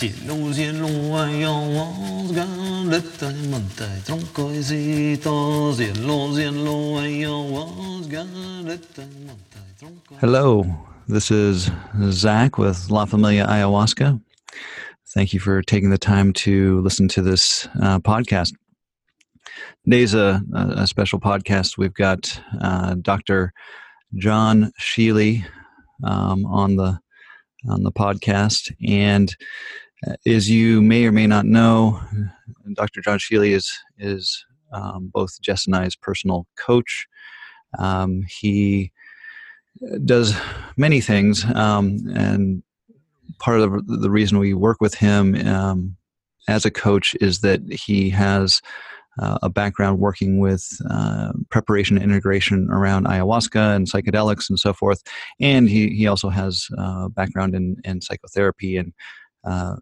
Cielo, cielo, y cito. Cielo, cielo, monte, tronco. Hello, this is Zach with La Familia Ayahuasca. Thank you for taking the time to listen to this uh, podcast. Today's a, a, special podcast. We've got uh, Dr. John Sheely um, on the on the podcast, and as you may or may not know, Dr. John Sheely is is um, both Jess and I's personal coach. Um, he does many things, um, and part of the, the, reason we work with him um, as a coach is that he has uh, a background working with uh, preparation and integration around ayahuasca and psychedelics and so forth, and he he also has a uh, background in in psychotherapy and uh,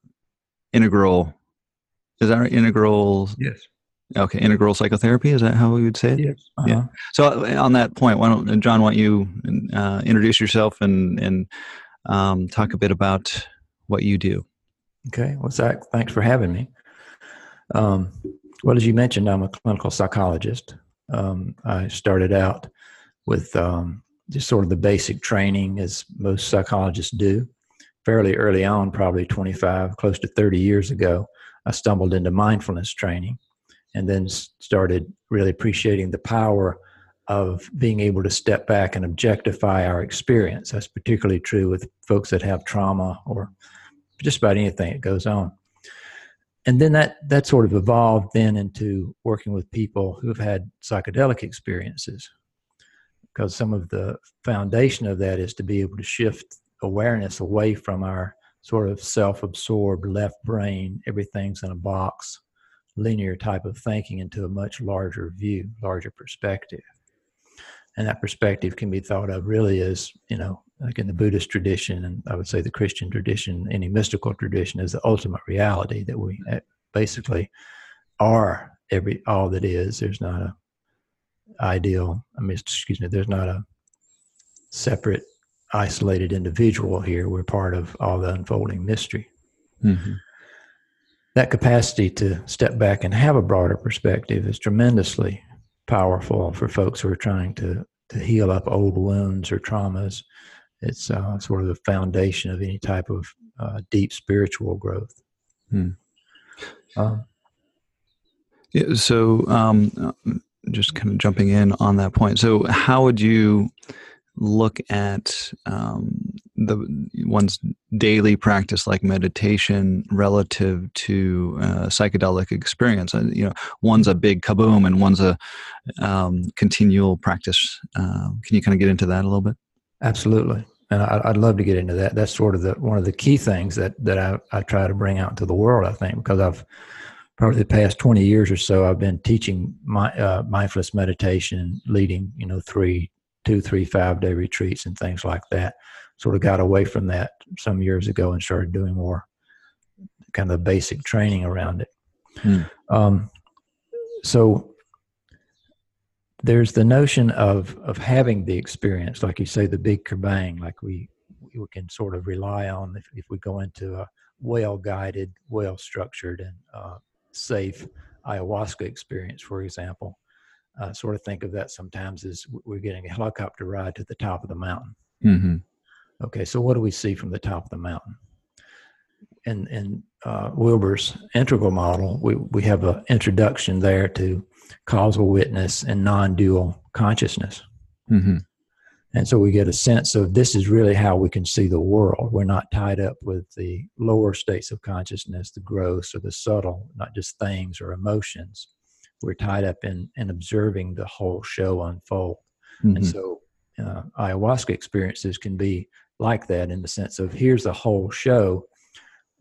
integral. Is that right? Integral. Yes. Okay, integral psychotherapy. Is that how we would say it? Yes. Uh-huh. Yeah. So uh, on that point, why don't John? Why don't you uh, introduce yourself and and um, talk a bit about what you do? Okay. Well, Zach, thanks for having me. Um, well, as you mentioned, I'm a clinical psychologist. Um, I started out with um, just sort of the basic training, as most psychologists do fairly early on, probably 25, close to 30 years ago, I stumbled into mindfulness training and then started really appreciating the power of being able to step back and objectify our experience. That's particularly true with folks that have trauma or just about anything that goes on. And then that that sort of evolved then into working with people who've had psychedelic experiences. Because some of the foundation of that is to be able to shift awareness away from our sort of self-absorbed left brain everything's in a box linear type of thinking into a much larger view larger perspective and that perspective can be thought of really as you know like in the buddhist tradition and i would say the christian tradition any mystical tradition is the ultimate reality that we uh, basically are every all that is there's not a ideal i mean excuse me there's not a separate isolated individual here. We're part of all the unfolding mystery. Mm-hmm. That capacity to step back and have a broader perspective is tremendously powerful for folks who are trying to, to heal up old wounds or traumas. It's uh, sort of the foundation of any type of uh, deep spiritual growth. Hmm. Um, yeah, so, um, just kind of jumping in on that point. So, how would you look at um, the one's daily practice like meditation relative to uh, psychedelic experience. Uh, you know one's a big kaboom and one's a um, continual practice. Uh, can you kind of get into that a little bit? Absolutely. And I, would love to get into that. That's sort of the one of the key things that that I, I try to bring out into the world i think because i've probably the past 20 years or so i've been teaching my uh, mindfulness meditation leading you know three two, three, five day retreats and things like that. Sort of got away from that some years ago and started doing more kind of basic training around it. Hmm. Um, so there's the notion of of having the experience, like you say, the big kerbang, like we we can sort of rely on if, if we go into a well guided, well structured, and uh, safe ayahuasca experience, for example uh, sort of think of that sometimes as we're getting a helicopter ride to the top of the mountain. Mm-hmm. Okay, so what do we see from the top of the mountain? In in uh, Wilber's integral model, we we have an introduction there to causal witness and non-dual consciousness. Mm-hmm. And so we get a sense of this is really how we can see the world. We're not tied up with the lower states of consciousness, the gross or the subtle, not just things or emotions we're tied up in in observing the whole show unfold mm-hmm. and so uh, ayahuasca experiences can be like that in the sense of here's a whole show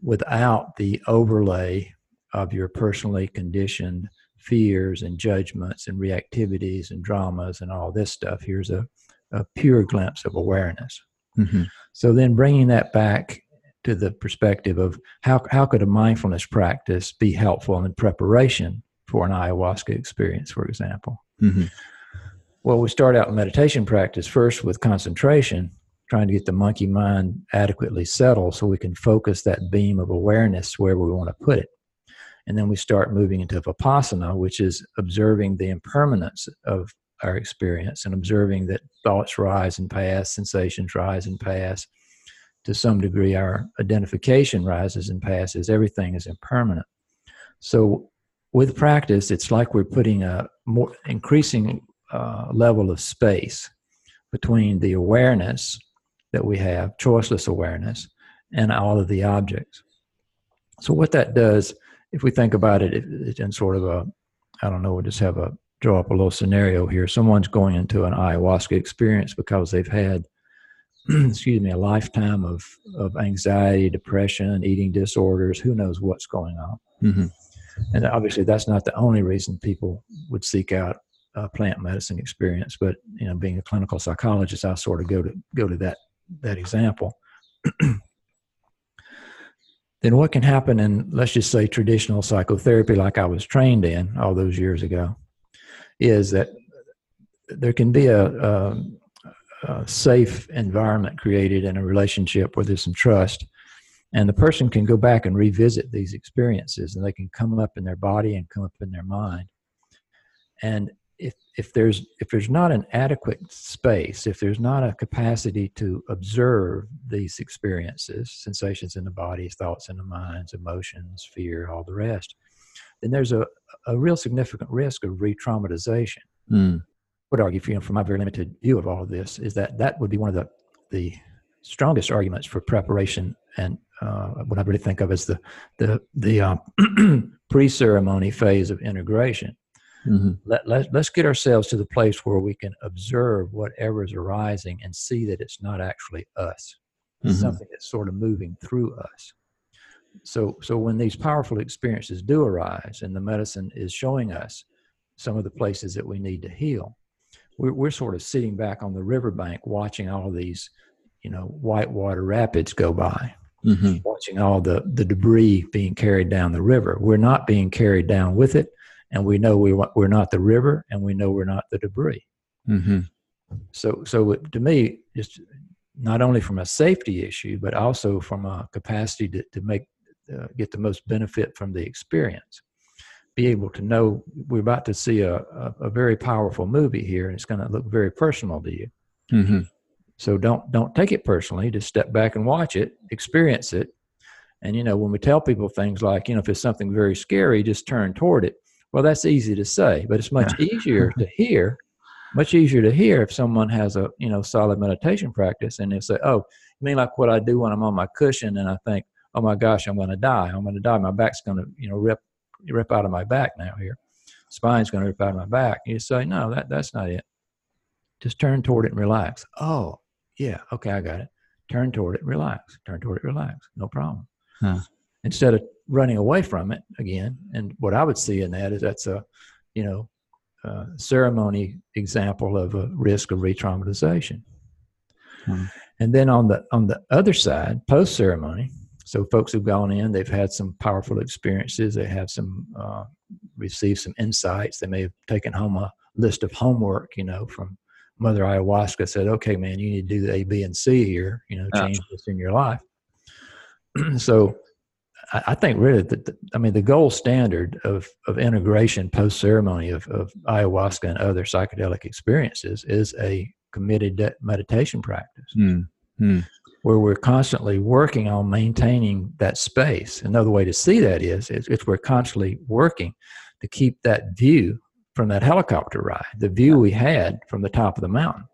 without the overlay of your personally conditioned fears and judgments and reactivities and dramas and all this stuff here's a, a pure glimpse of awareness mm-hmm. so then bringing that back to the perspective of how, how could a mindfulness practice be helpful in preparation for an ayahuasca experience, for example. Mm-hmm. Well, we start out in meditation practice first with concentration, trying to get the monkey mind adequately settled so we can focus that beam of awareness where we want to put it. And then we start moving into vipassana, which is observing the impermanence of our experience and observing that thoughts rise and pass, sensations rise and pass. To some degree, our identification rises and passes. Everything is impermanent. So, with practice, it's like we're putting a more increasing uh, level of space between the awareness that we have, choiceless awareness, and all of the objects. So, what that does, if we think about it, it in sort of a, I don't know, we'll just have a draw up a little scenario here. Someone's going into an ayahuasca experience because they've had, excuse me, a lifetime of, of anxiety, depression, eating disorders, who knows what's going on. Mm-hmm. And obviously, that's not the only reason people would seek out a plant medicine experience. But you know, being a clinical psychologist, I sort of go to go to that that example. then what can happen in let's just say traditional psychotherapy, like I was trained in all those years ago? is that there can be a, a, a, safe environment created in a relationship where there's some trust and the person can go back and revisit these experiences and they can come up in their body and come up in their mind and if, there's if there's not an adequate space if there's not a capacity to observe these experiences sensations in the body thoughts in the minds emotions fear all the rest then there's a, a real significant risk of re-traumatization. Mm. I would argue, for, you know, from my very limited view of all of this, is that that would be one of the the strongest arguments for preparation and uh, what I really think of as the the the uh, pre-ceremony phase of integration. Mm-hmm. Let, let, let's get ourselves to the place where we can observe whatever is arising and see that it's not actually us. It's mm-hmm. something that's sort of moving through us so so when these powerful experiences do arise and the medicine is showing us some of the places that we need to heal we're, we're sort of sitting back on the riverbank watching all of these you know whitewater rapids go by mm-hmm. watching all the the debris being carried down the river we're not being carried down with it and we know we, we're not the river and we know we're not the debris mm-hmm. so so to me just not only from a safety issue but also from a capacity to, to make uh, get the most benefit from the experience. Be able to know we're about to see a, a, a very powerful movie here, and it's going to look very personal to you. Mm-hmm. So don't don't take it personally. Just step back and watch it, experience it, and you know when we tell people things like you know if it's something very scary, just turn toward it. Well, that's easy to say, but it's much easier to hear. Much easier to hear if someone has a you know solid meditation practice and they say, "Oh, you mean like what I do when I'm on my cushion and I think, oh my gosh, I'm going to die. I'm going to die. My back's going to, you know, rip, rip out of my back now here. Spine's going to rip out of my back. You say, no, that, that's not it. Just turn toward it and relax. Oh, yeah. Okay. I got it. Turn toward it, relax. Turn toward it, relax. No problem. Huh. Instead of running away from it again. And what I would see in that is that's a, you know, ceremony example of a risk of re-traumatization. Hmm. And then on the on the other side, post ceremony, so folks who've gone in, they've had some powerful experiences. They have some uh, received some insights. They may have taken home a list of homework, you know, from Mother Ayahuasca. Said, "Okay, man, you need to do the A, B, and C here. You know, change this in your life." so, I, think really, that the, I mean, the gold standard of of integration post ceremony of, of ayahuasca and other psychedelic experiences is a committed meditation practice. Mm. Hmm where we're constantly working on maintaining that space. Another way to see that is, is we're constantly working to keep that view from that helicopter ride, the view we had from the top of the mountain,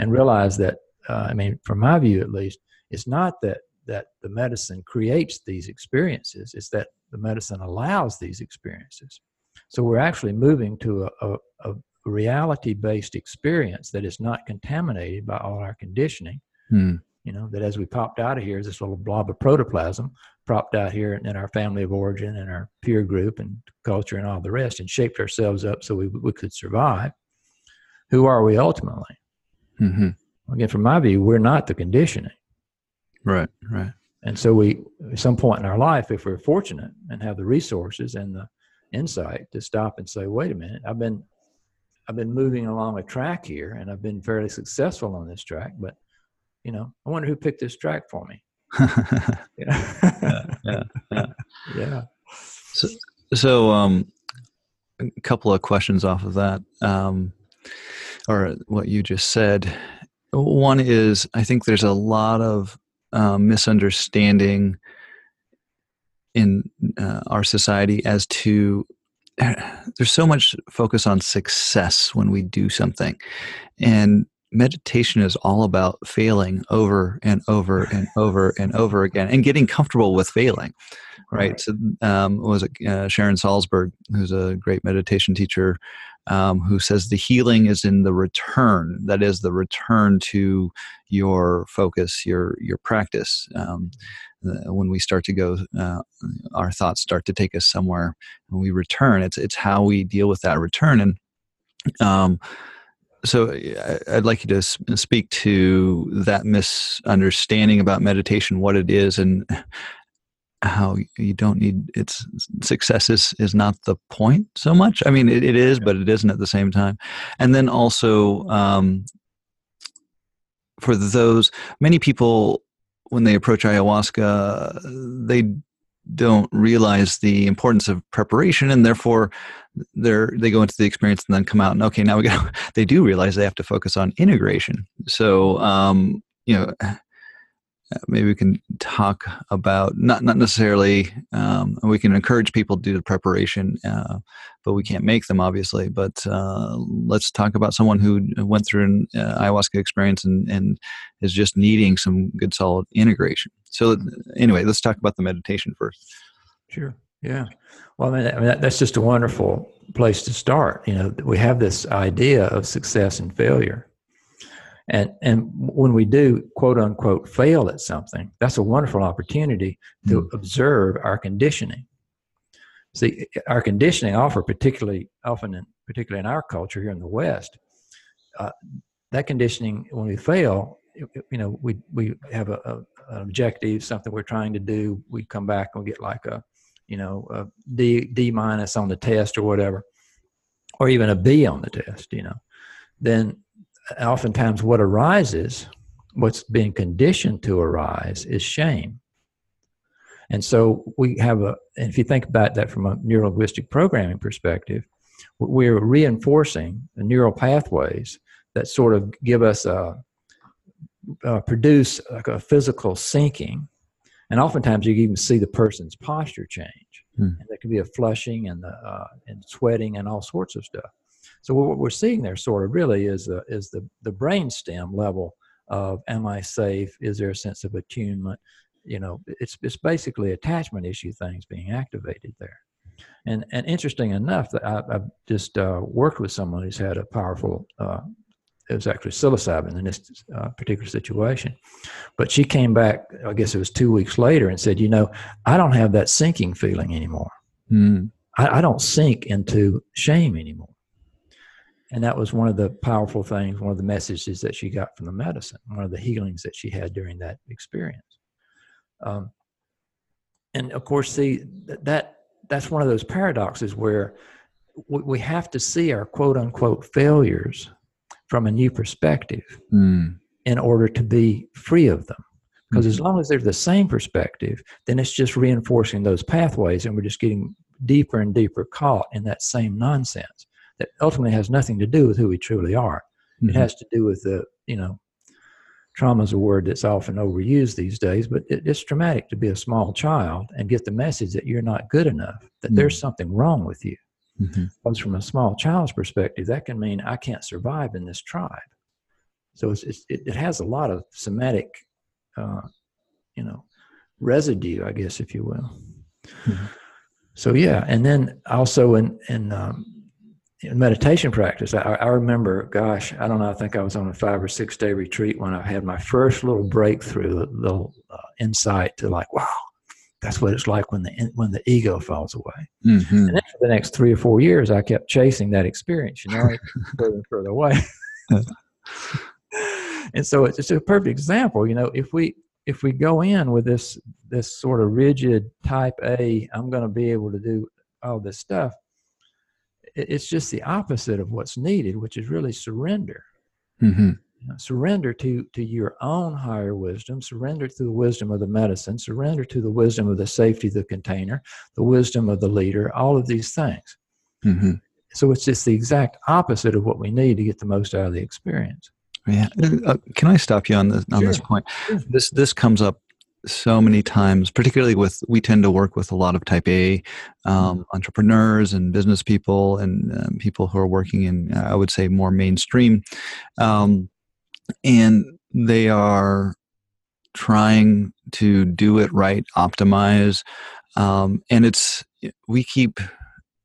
and realize that, uh, I mean, from my view at least, it's not that that the medicine creates these experiences; it's that the medicine allows these experiences. So we're actually moving to a, a, a reality-based experience that is not contaminated by all our conditioning. Hmm you know, that as we popped out of here, this little blob of protoplasm popped out here in our family of origin and our peer group and culture and all the rest and shaped ourselves up so we, we could survive. Who are we ultimately? Mm-hmm. Again, from my view, we're not the conditioning. Right, right. And so we, at some point in our life, if we're fortunate and have the resources and the insight to stop and say, wait a minute, I've been, I've been moving along a track here and I've been fairly successful on this track, but you know, I wonder who picked this track for me. yeah, yeah, yeah. yeah. So, so um, a couple of questions off of that, um, or what you just said. One is, I think there's a lot of um, misunderstanding in uh, our society as to there's so much focus on success when we do something and meditation is all about failing over and over and over and over again and getting comfortable with failing right, right. so um, was it uh, sharon salzberg who's a great meditation teacher um, who says the healing is in the return that is the return to your focus your your practice. Um, when we start to go uh, our thoughts start to take us somewhere and we return it's it's how we deal with that return. And um, so I'd like you to speak to that misunderstanding about meditation, what it is, and how you don't need its success is, is not the point so much. I mean, it, it is, but it isn't at the same time. And then also, um, for those many people, when they approach ayahuasca, they don't realize the importance of preparation and therefore they're they go into the experience and then come out and okay now we go they do realize they have to focus on integration so um you know maybe we can talk about not not necessarily um, we can encourage people to do the preparation uh, but we can't make them obviously but uh, let's talk about someone who went through an uh, ayahuasca experience and, and is just needing some good solid integration. So anyway let's talk about the meditation first. Sure. Yeah. Well i mean, I mean that's just a wonderful place to start. You know we have this idea of success and failure and, and when we do quote unquote fail at something, that's a wonderful opportunity to mm. observe our conditioning. See, our conditioning offer, particularly often, in, particularly in our culture here in the West, uh, that conditioning when we fail, you know, we we have a, a, an objective, something we're trying to do. We come back and we get like a, you know, a D D minus on the test or whatever, or even a B on the test. You know, then oftentimes what arises, what's being conditioned to arise, is shame. And so we have a, if you think about that from a neurolinguistic programming perspective, we're reinforcing the neural pathways that sort of give us a, uh, produce like a physical sinking. And oftentimes you even see the person's posture change. Hmm. And there can be a flushing and, the, uh, and sweating and all sorts of stuff. So what we're seeing there sort of really is uh, is the the brainstem level of am I safe? Is there a sense of attunement? You know, it's it's basically attachment issue things being activated there. And and interesting enough that I, have just uh, worked with someone who's had a powerful. Uh, it was actually psilocybin in this uh, particular situation, but she came back. I guess it was two weeks later and said, "You know, I don't have that sinking feeling anymore. Mm. I, I don't sink into shame anymore." And that was one of the powerful things one of the messages that she got from the medicine one of the healings that she had during that experience um, and of course see that that's one of those paradoxes where we have to see our quote unquote failures from a new perspective mm. in order to be free of them because mm-hmm. as long as they're the same perspective then it's just reinforcing those pathways and we're just getting deeper and deeper caught in that same nonsense that ultimately has nothing to do with who we truly are. Mm-hmm. It has to do with the, you know, trauma is a word that's often overused these days, but it, it's traumatic to be a small child and get the message that you're not good enough, that mm-hmm. there's something wrong with you. Mm-hmm. Because from a small child's perspective, that can mean I can't survive in this tribe. So it's, it's, it, it has a lot of somatic, uh, you know, residue, I guess, if you will. Mm-hmm. So yeah, and then also in in um, meditation practice. I, I, remember, gosh, I don't know. I think I was on a five or six day retreat when I had my first little breakthrough, little uh, insight to like, wow, that's what it's like when the when the ego falls away. Mm-hmm. And then for the next three or four years, I kept chasing that experience, you know, further and further away. and so it's, it's a perfect example. You know, if we if we go in with this this sort of rigid type A, I'm going to be able to do all this stuff. It's just the opposite of what's needed, which is really surrender. Mm-hmm. You know, surrender to to your own higher wisdom. Surrender to the wisdom of the medicine. Surrender to the wisdom of the safety of the container, the wisdom of the leader. All of these things. Mm-hmm. So it's just the exact opposite of what we need to get the most out of the experience. Yeah. Uh, can I stop you on this on sure. this point? Sure. This this comes up so many times, particularly with we tend to work with a lot of Type A um, mm-hmm. entrepreneurs and business people and um, people who are working in I would say more mainstream, um, and they are trying to do it right, optimize, um, and it's we keep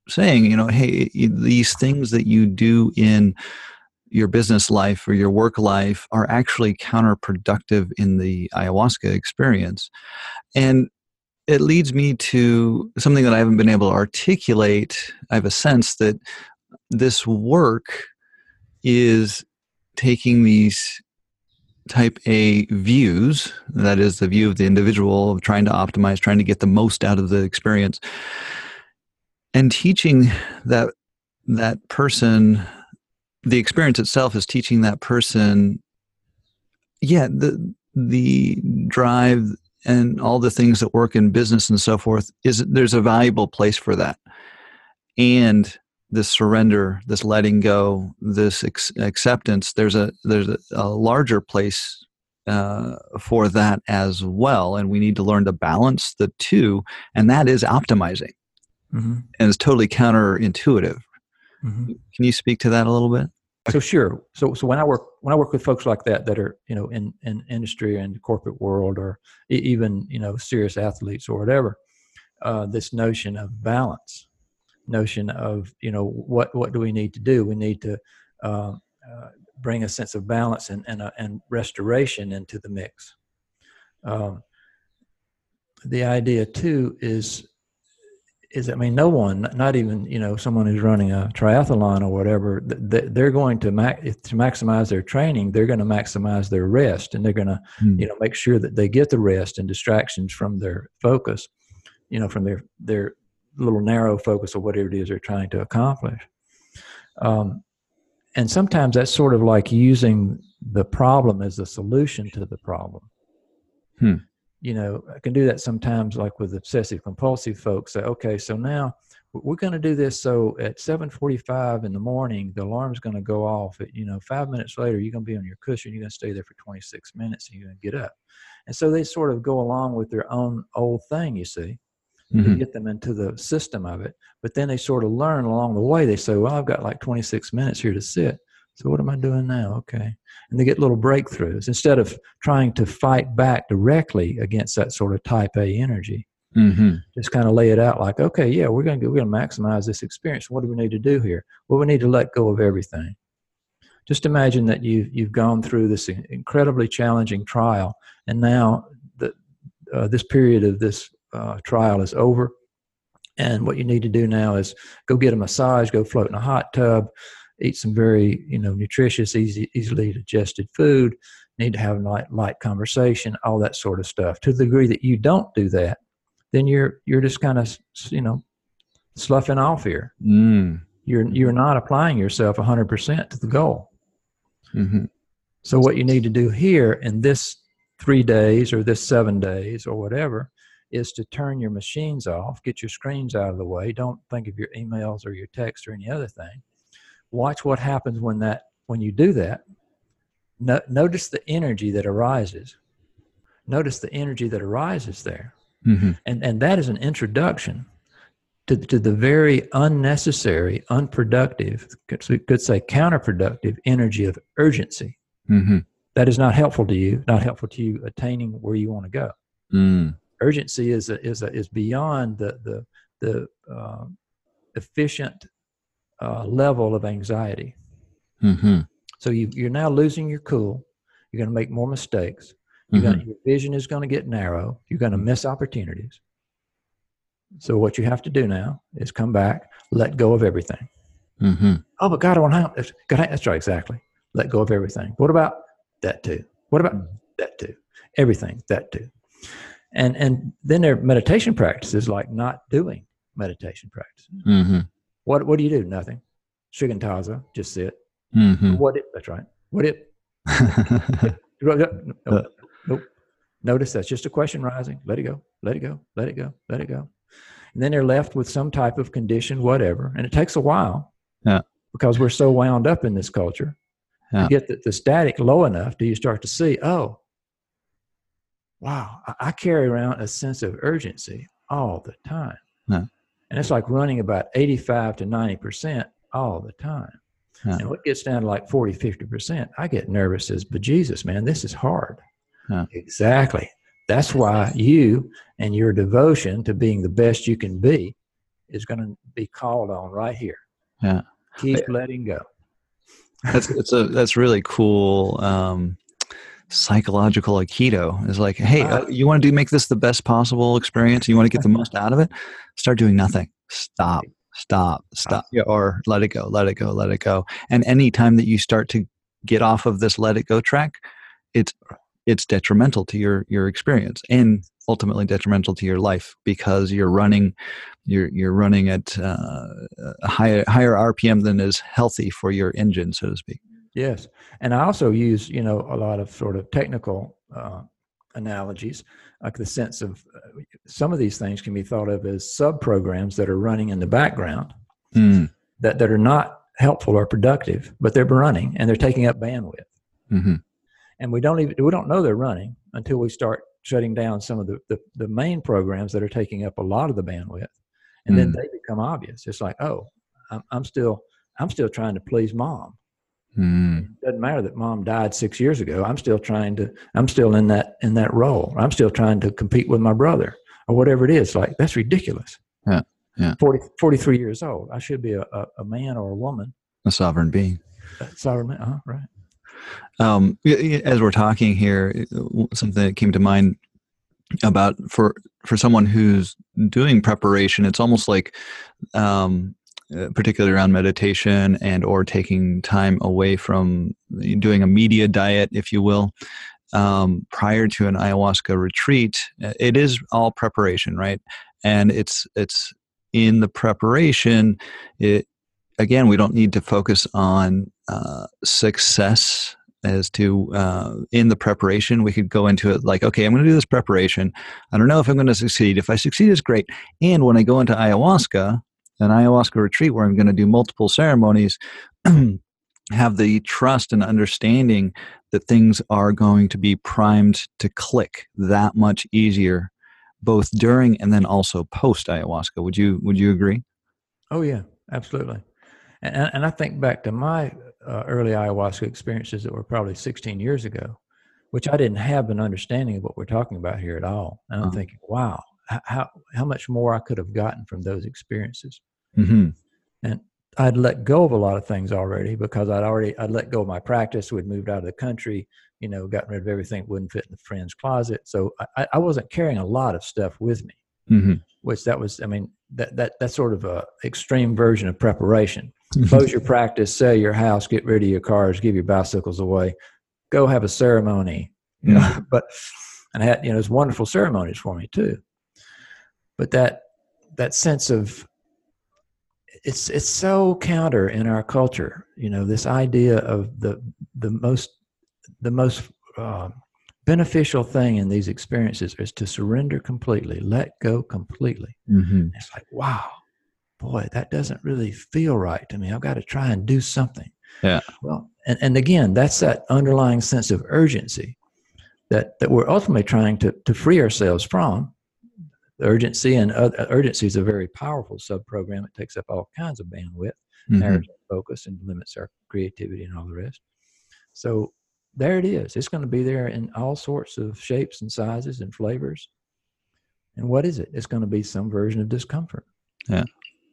saying, you know, hey, these things that you do in your business life or your work life are actually counterproductive in the ayahuasca experience. And it leads me to something that I haven't been able to articulate. I have a sense that this work is taking these type A views, that is the view of the individual of trying to optimize, trying to get the most out of the experience, and teaching that that person the experience itself is teaching that person yeah the the drive and all the things that work in business and so forth is there's a valuable place for that. And this surrender this letting go this ex- acceptance there's a there's a, a larger place uh, for that as well. And we need to learn to balance the two. And that is optimizing. Mm-hmm. and it's totally counterintuitive Mm-hmm. Can you speak to that a little bit? So sure. So so when I work when I work with folks like that that are you know in in industry and corporate world or even you know serious athletes or whatever, uh, this notion of balance, notion of you know what what do we need to do? We need to uh, uh, bring a sense of balance and and, uh, and restoration into the mix. Um, the idea too is is I mean, no one, not even you know someone who's running a triathlon or whatever, they're going to to maximize their training. They're going to maximize their rest, and they're going to mm. you know make sure that they get the rest and distractions from their focus, you know, from their their little narrow focus of whatever it is they're trying to accomplish. Um, and sometimes that's sort of like using the problem as a solution to the problem. Hmm you know, I can do that sometimes, like with obsessive compulsive folks. Say, okay, so now we're going to do this. So at 7:45 in the morning, the alarm's going to go off. At you know, five minutes later, you're going to be on your cushion. You're going to stay there for 26 minutes, and you're going to get up. And so they sort of go along with their own old thing. You see, mm-hmm. to get them into the system of it. But then they sort of learn along the way. They say, well, I've got like 26 minutes here to sit. So what am I doing now? Okay. And they get little breakthroughs instead of trying to fight back directly against that sort of type A energy. Mm-hmm. Just kind of lay it out like, okay, yeah, we're going to we're going to maximize this experience. What do we need to do here? Well, we need to let go of everything. Just imagine that you've you've gone through this incredibly challenging trial, and now the uh, this period of this uh, trial is over, and what you need to do now is go get a massage, go float in a hot tub, eat some very you know nutritious, easy, easily digested food. Need to have light, light conversation, all that sort of stuff. To the degree that you don't do that, then you're you're just kind of you know sloughing off here. Mm. You're you're not applying yourself 100% to the goal. Mm-hmm. So what you need to do here in this three days or this seven days or whatever is to turn your machines off, get your screens out of the way. Don't think of your emails or your text or any other thing watch what happens when that when you do that no, notice the energy that arises notice the energy that arises there mm-hmm. and and that is an introduction to, to the very unnecessary unproductive could, could say counterproductive energy of urgency mm-hmm. that is not helpful to you not helpful to you attaining where you want to go mm. urgency is a, is a, is beyond the the the uh, efficient uh, level of anxiety. Mm-hmm. So you, you're now losing your cool. You're going to make more mistakes. Mm-hmm. Gonna, your vision is going to get narrow. You're going to miss opportunities. So what you have to do now is come back, let go of everything. Mm-hmm. Oh, but God, I want to. God, that's right, exactly. Let go of everything. What about that too? What about mm-hmm. that too? everything that too. And and then there are meditation practices like not doing meditation practices. What what do you do? Nothing. Shikantaza, just sit. Mm-hmm. What it? That's right. What it? Nope. nope. Notice that's just a question rising. Let it go. Let it go. Let it go. Let it go. And then they're left with some type of condition, whatever. And it takes a while. Yeah. Because we're so wound up in this culture. Yeah. Get the, the static low enough, do you start to see, oh, wow, I, I carry around a sense of urgency all the time. Yeah. And it's like running about 85 to 90% all the time. Yeah. And what gets down to like 40, 50%, I get nervous as bejesus, man, this is hard. Yeah. Exactly. That's why you and your devotion to being the best you can be is going to be called on right here. Yeah. Keep letting go. that's it's a that's really cool um psychological aikido. Is like hey uh, you want to do make this the best possible experience? You want to get the most out of it? Start doing nothing. Stop. Stop. Stop. Or let it go let it go let it go. And any time that you start to get off of this let it go track it's it's detrimental to your your experience and ultimately detrimental to your life because you're running you're you're running at uh, a higher higher RPM than is healthy for your engine, so to speak. Yes, and I also use you know a lot of sort of technical uh, analogies, like the sense of uh, some of these things can be thought of as sub programs that are running in the background mm. that that are not helpful or productive, but they're running and they're taking up bandwidth. Mm-hmm. And we don't even we don't know they're running until we start shutting down some of the, the, the main programs that are taking up a lot of the bandwidth and mm. then they become obvious it's like oh I'm, I'm still i'm still trying to please mom mm. it doesn't matter that mom died six years ago. I'm still trying to i'm still in that in that role. I'm still trying to compete with my brother or whatever it is. Like that's ridiculous. Yeah yeah. 40, 43 years old. I should be a, a, a man or a woman. A sovereign being. A sovereign uh, right. Um, as we're talking here, something that came to mind about for for someone who's doing preparation, it's almost like, um, uh, particularly around meditation and or taking time away from doing a media diet, if you will. Um, prior to an ayahuasca retreat, uh, it is all preparation, right? And it's it's in the preparation. It again, we don't need to focus on uh, success as to uh, in the preparation we could go into it like okay i'm going to do this preparation i don't know if i'm going to succeed if i succeed is great and when i go into ayahuasca an ayahuasca retreat where i'm going to do multiple ceremonies have the trust and understanding that things are going to be primed to click that much easier both during and then also post ayahuasca would you would you agree oh yeah absolutely and, and i think back to my uh, early ayahuasca experiences that were probably 16 years ago, which I didn't have an understanding of what we're talking about here at all. And I'm uh-huh. thinking, wow, how, how much more I could have gotten from those experiences. Mm-hmm. And I'd let go of a lot of things already because I'd already, I'd let go of my practice. We'd moved out of the country, you know, gotten rid of everything that wouldn't fit in the friend's closet. So I, I wasn't carrying a lot of stuff with me, mm-hmm. which that was, I mean, that, that, that's sort of a extreme version of preparation close your practice, sell your house, get rid of your cars, give your bicycles away, go have a ceremony. You know, mm-hmm. but and I had you know, there's wonderful ceremonies for me too. But that that sense of it's it's so counter in our culture. You know, this idea of the the most the most uh, beneficial thing in these experiences is to surrender completely, let go completely. Mm-hmm. It's like wow boy, that doesn't really feel right to me. I've got to try and do something. Yeah. Well, and, and again, that's that underlying sense of urgency that, that we're ultimately trying to, to free ourselves from. The urgency and uh, urgency is a very powerful sub program. It takes up all kinds of bandwidth, mm-hmm. narrows focus, and limits our creativity and all the rest. So there it is. It's going to be there in all sorts of shapes and sizes and flavors. And what is it? It's going to be some version of discomfort. Yeah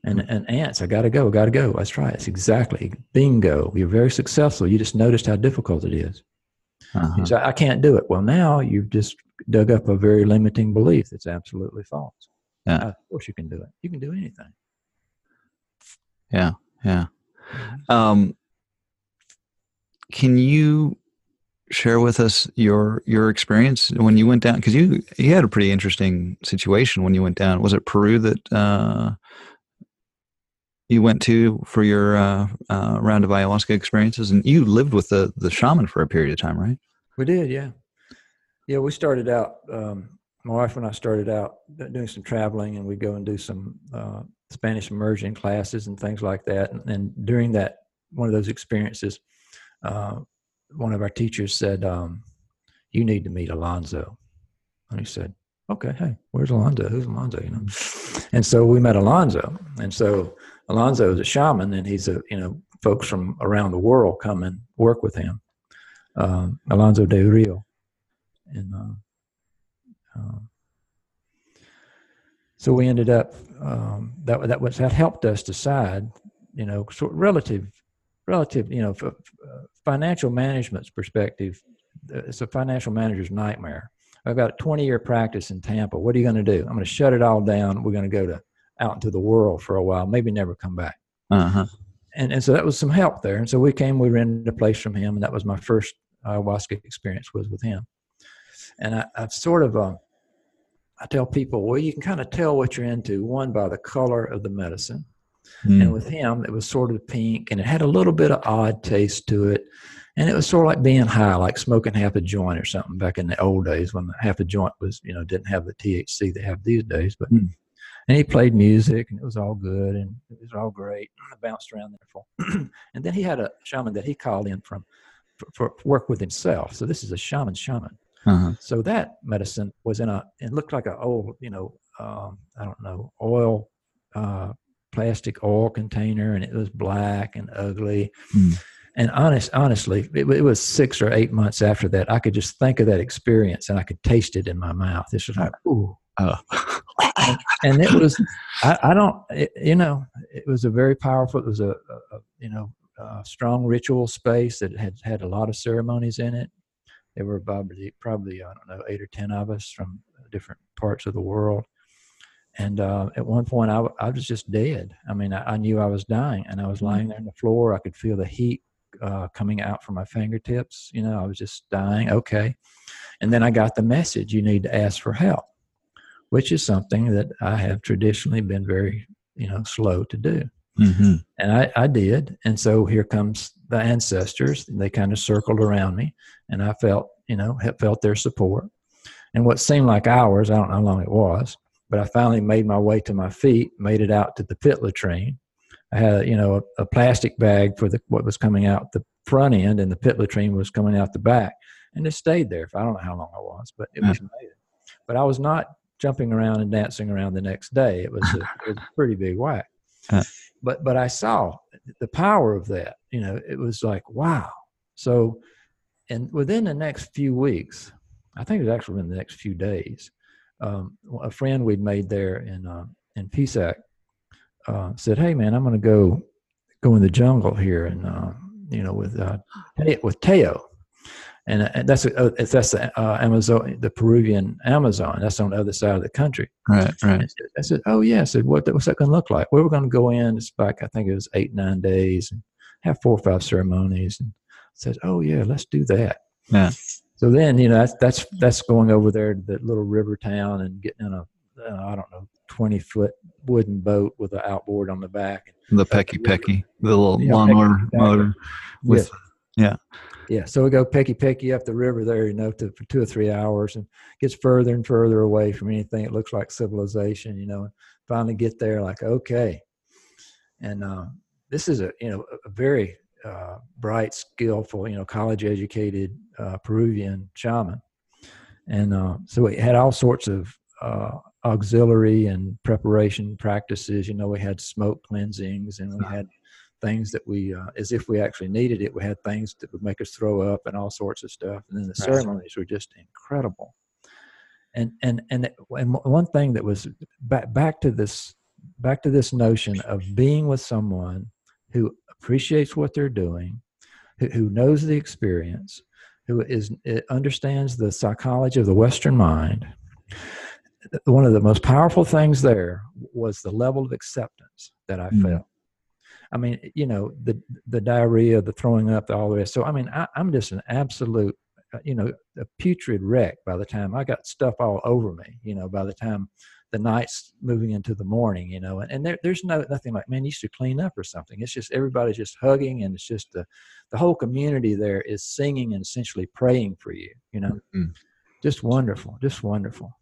and and ants. I got to go. Got to go. Let's try it. It's exactly bingo. You're very successful. You just noticed how difficult it is. Uh-huh. So I can't do it. Well, now you've just dug up a very limiting belief that's absolutely false. Yeah. of course, you can do it. You can do anything. Yeah. Yeah. Mm-hmm. Um, can you share with us your your experience when you went down? Because you you had a pretty interesting situation when you went down. Was it Peru that uh, you went to for your uh, uh, round of ayahuasca experiences? And you lived with the the shaman for a period of time, right? We did, yeah, yeah. We started out. Um, my wife and I started out doing some traveling, and we'd go and do some uh, Spanish immersion classes and things like that. And, and during that one of those experiences, uh, one of our teachers said, um, "You need to meet Alonzo," and he said, "Okay, hey, where's Alonzo? Who's Alonzo?" You know, and so we met Alonzo, and so Alonzo is a shaman, and he's a you know folks from around the world come and work with him. Um, Alonzo de Rio, and uh, uh, so we ended up um, that that was that helped us decide, you know, sort of relative relative, you know, f- uh, financial management's perspective, it's a financial manager's nightmare. I've got a 20 year practice in Tampa. What are you going to do? I'm going to shut it all down. We're going to go to out into the world for a while, maybe never come back. Uh-huh. And, and so that was some help there. And so we came, we rented a place from him, and that was my first ayahuasca experience was with him. And I, I've sort of, um, I tell people, well, you can kind of tell what you're into, one by the color of the medicine, Mm. And with him, it was sort of pink and it had a little bit of odd taste to it. And it was sort of like being high, like smoking half a joint or something back in the old days when half a joint was, you know, didn't have the THC they have these days. But mm. and he played music and it was all good and it was all great. I bounced around there for and then he had a shaman that he called in from for, for work with himself. So this is a shaman shaman. Uh-huh. So that medicine was in a it looked like a old, you know, um, I don't know, oil uh, plastic oil container and it was black and ugly. Mm. And honest, honestly, it, it, was six or eight months after that. I could just think of that experience and I could taste it in my mouth. This was like, ooh. Oh. and, and, it was, I, I don't, it, you know, it was a very powerful, it was a, a, you know, a strong ritual space that had had a lot of ceremonies in it. There were probably, probably, I don't know, eight or 10 of us from different parts of the world and uh, at one point, I, I was just dead. I mean, I, I, knew I was dying, and I was lying there on the floor. I could feel the heat uh, coming out from my fingertips. You know, I was just dying. Okay. And then I got the message you need to ask for help, which is something that I have traditionally been very, you know, slow to do. Mm-hmm. And I, I did. And so here comes the ancestors. They kind of circled around me, and I felt, you know, felt their support. And what seemed like hours, I don't know how long it was, but I finally made my way to my feet, made it out to the pit latrine. I had, you know, a, a plastic bag for the, what was coming out the front end, and the pit latrine was coming out the back, and it stayed there for I don't know how long I was, but it was mm. amazing. But I was not jumping around and dancing around the next day. It was a, it was a pretty big whack. But but I saw the power of that. You know, it was like wow. So, and within the next few weeks, I think it was actually in the next few days, um, a friend we'd made there in uh, in Pisac uh, said, "Hey man, I'm going to go go in the jungle here, and uh, you know with uh, with Teo." And uh, that's uh, that's the uh, Amazon, the Peruvian Amazon. That's on the other side of the country. Right, right. I said, "Oh yeah." I said, "What what's that going to look like?" We were going to go in. It's back. I think it was eight nine days, and have four or five ceremonies. And I said, "Oh yeah, let's do that." Yeah. So then, you know, that's that's that's going over there to that little river town and getting in a uh, I don't know twenty foot wooden boat with an outboard on the back. The peque peque, the little yeah, lawnmower motor with yeah. Yeah, so we go peque peque up the river there, you know, to, for two or three hours, and gets further and further away from anything that looks like civilization, you know. And finally get there, like okay, and uh, this is a you know a very uh, bright, skillful, you know, college educated uh, Peruvian shaman. And uh, so we had all sorts of uh, auxiliary and preparation practices. You know, we had smoke cleansings and we had things that we, uh, as if we actually needed it, we had things that would make us throw up and all sorts of stuff. And then the right. ceremonies were just incredible. And, and, and, and one thing that was back, back to this, back to this notion of being with someone who appreciates what they're doing, who, who knows the experience, who is understands the psychology of the Western mind. One of the most powerful things there was the level of acceptance that I mm. felt. I mean, you know, the the diarrhea, the throwing up, the all the rest. So I mean, I, am just an absolute uh, you know, a putrid wreck by the time I got stuff all over me, you know, by the time the night's moving into the morning, you know, and, and there, there's no nothing like, man, you should clean up or something. It's just everybody's just hugging, and it's just the the whole community there is singing and essentially praying for you, you know, mm-hmm. just wonderful, just wonderful.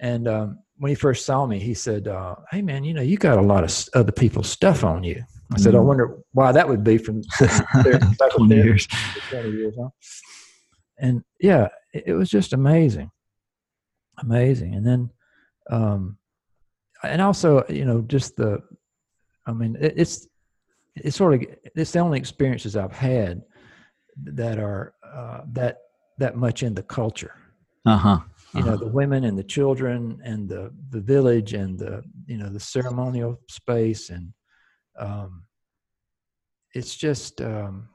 And um, when he first saw me, he said, uh, "Hey, man, you know, you got a lot of other people's stuff on you." I mm-hmm. said, "I mm. wonder why that would be from twenty years, twenty years, huh?" And yeah, it, it was just amazing, amazing. And then um, and also you know just the i mean it, it's it's sort of it's the only experiences i've had that are uh, that that much in the culture uh-huh, uh-huh. You know uh-huh. the women and the children and the the village and the you know the ceremonial space and um it's just um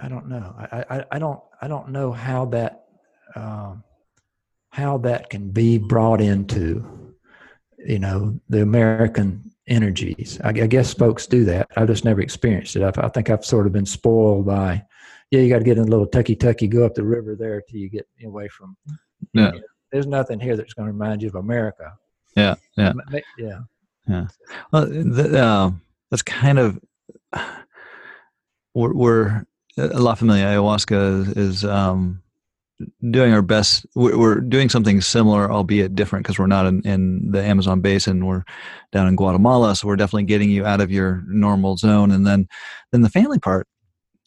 i don't know. I i, I don't i don't know how that um how that can be brought into you know the american energies. I, I, guess folks do that. I've just never experienced it. I've, i think i've sort of been spoiled by yeah you got to get in a little tucky tucky go up the river there till you get away from yeah you know, there's nothing here that's going to remind you of america yeah yeah yeah yeah well the, uh, that's kind of we're, we're a La Familia ayahuasca is, is um doing our best. We're, doing something similar, albeit different, because we're not in, in, the Amazon basin. We're down in Guatemala, so we're definitely getting you out of your normal zone. And then, then the family part,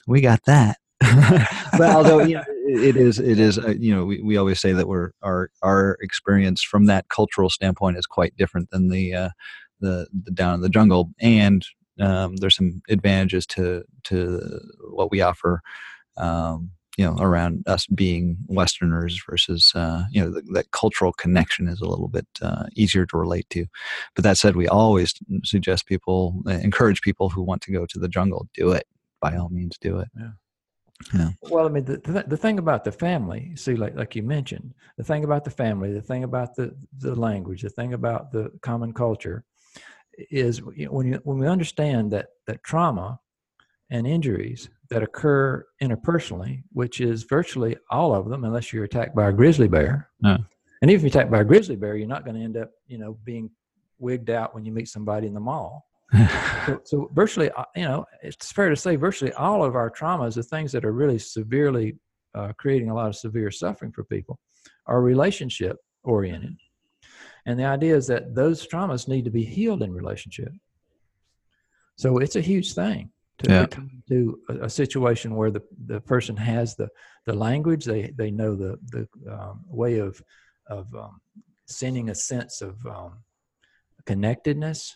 we got that. but although you know, it is, it is, uh, you know, we, we always say that we're our our experience from that cultural standpoint is quite different than the uh, the the down in the jungle, and um, there's some advantages to to what we offer. Um, you know around us being westerners versus uh, you know the, that cultural connection is a little bit uh, easier to relate to. But that said we always suggest people uh, encourage people who want to go to the jungle do it. By all means do it. Yeah yeah. Well, I mean, the, the, the thing about the family, see, like like you mentioned, the thing about the family, the thing about the the language, the thing about the common culture, is you know, when you when we understand that that trauma and injuries that occur interpersonally, which is virtually all of them, unless you're attacked by a grizzly bear. No. And even if you're attacked by a grizzly bear, you're not going to end up, you know, being wigged out when you meet somebody in the mall. So, so, virtually, uh, you know, it's fair to say virtually all of our traumas, the things that are really severely uh, creating a lot of severe suffering for people, are relationship oriented. And the idea is that those traumas need to be healed in relationship. So it's a huge thing to yeah. to a, a, situation where the, the person has the, the language, they, they know the, the um, way of, of um, sending a sense of um, connectedness,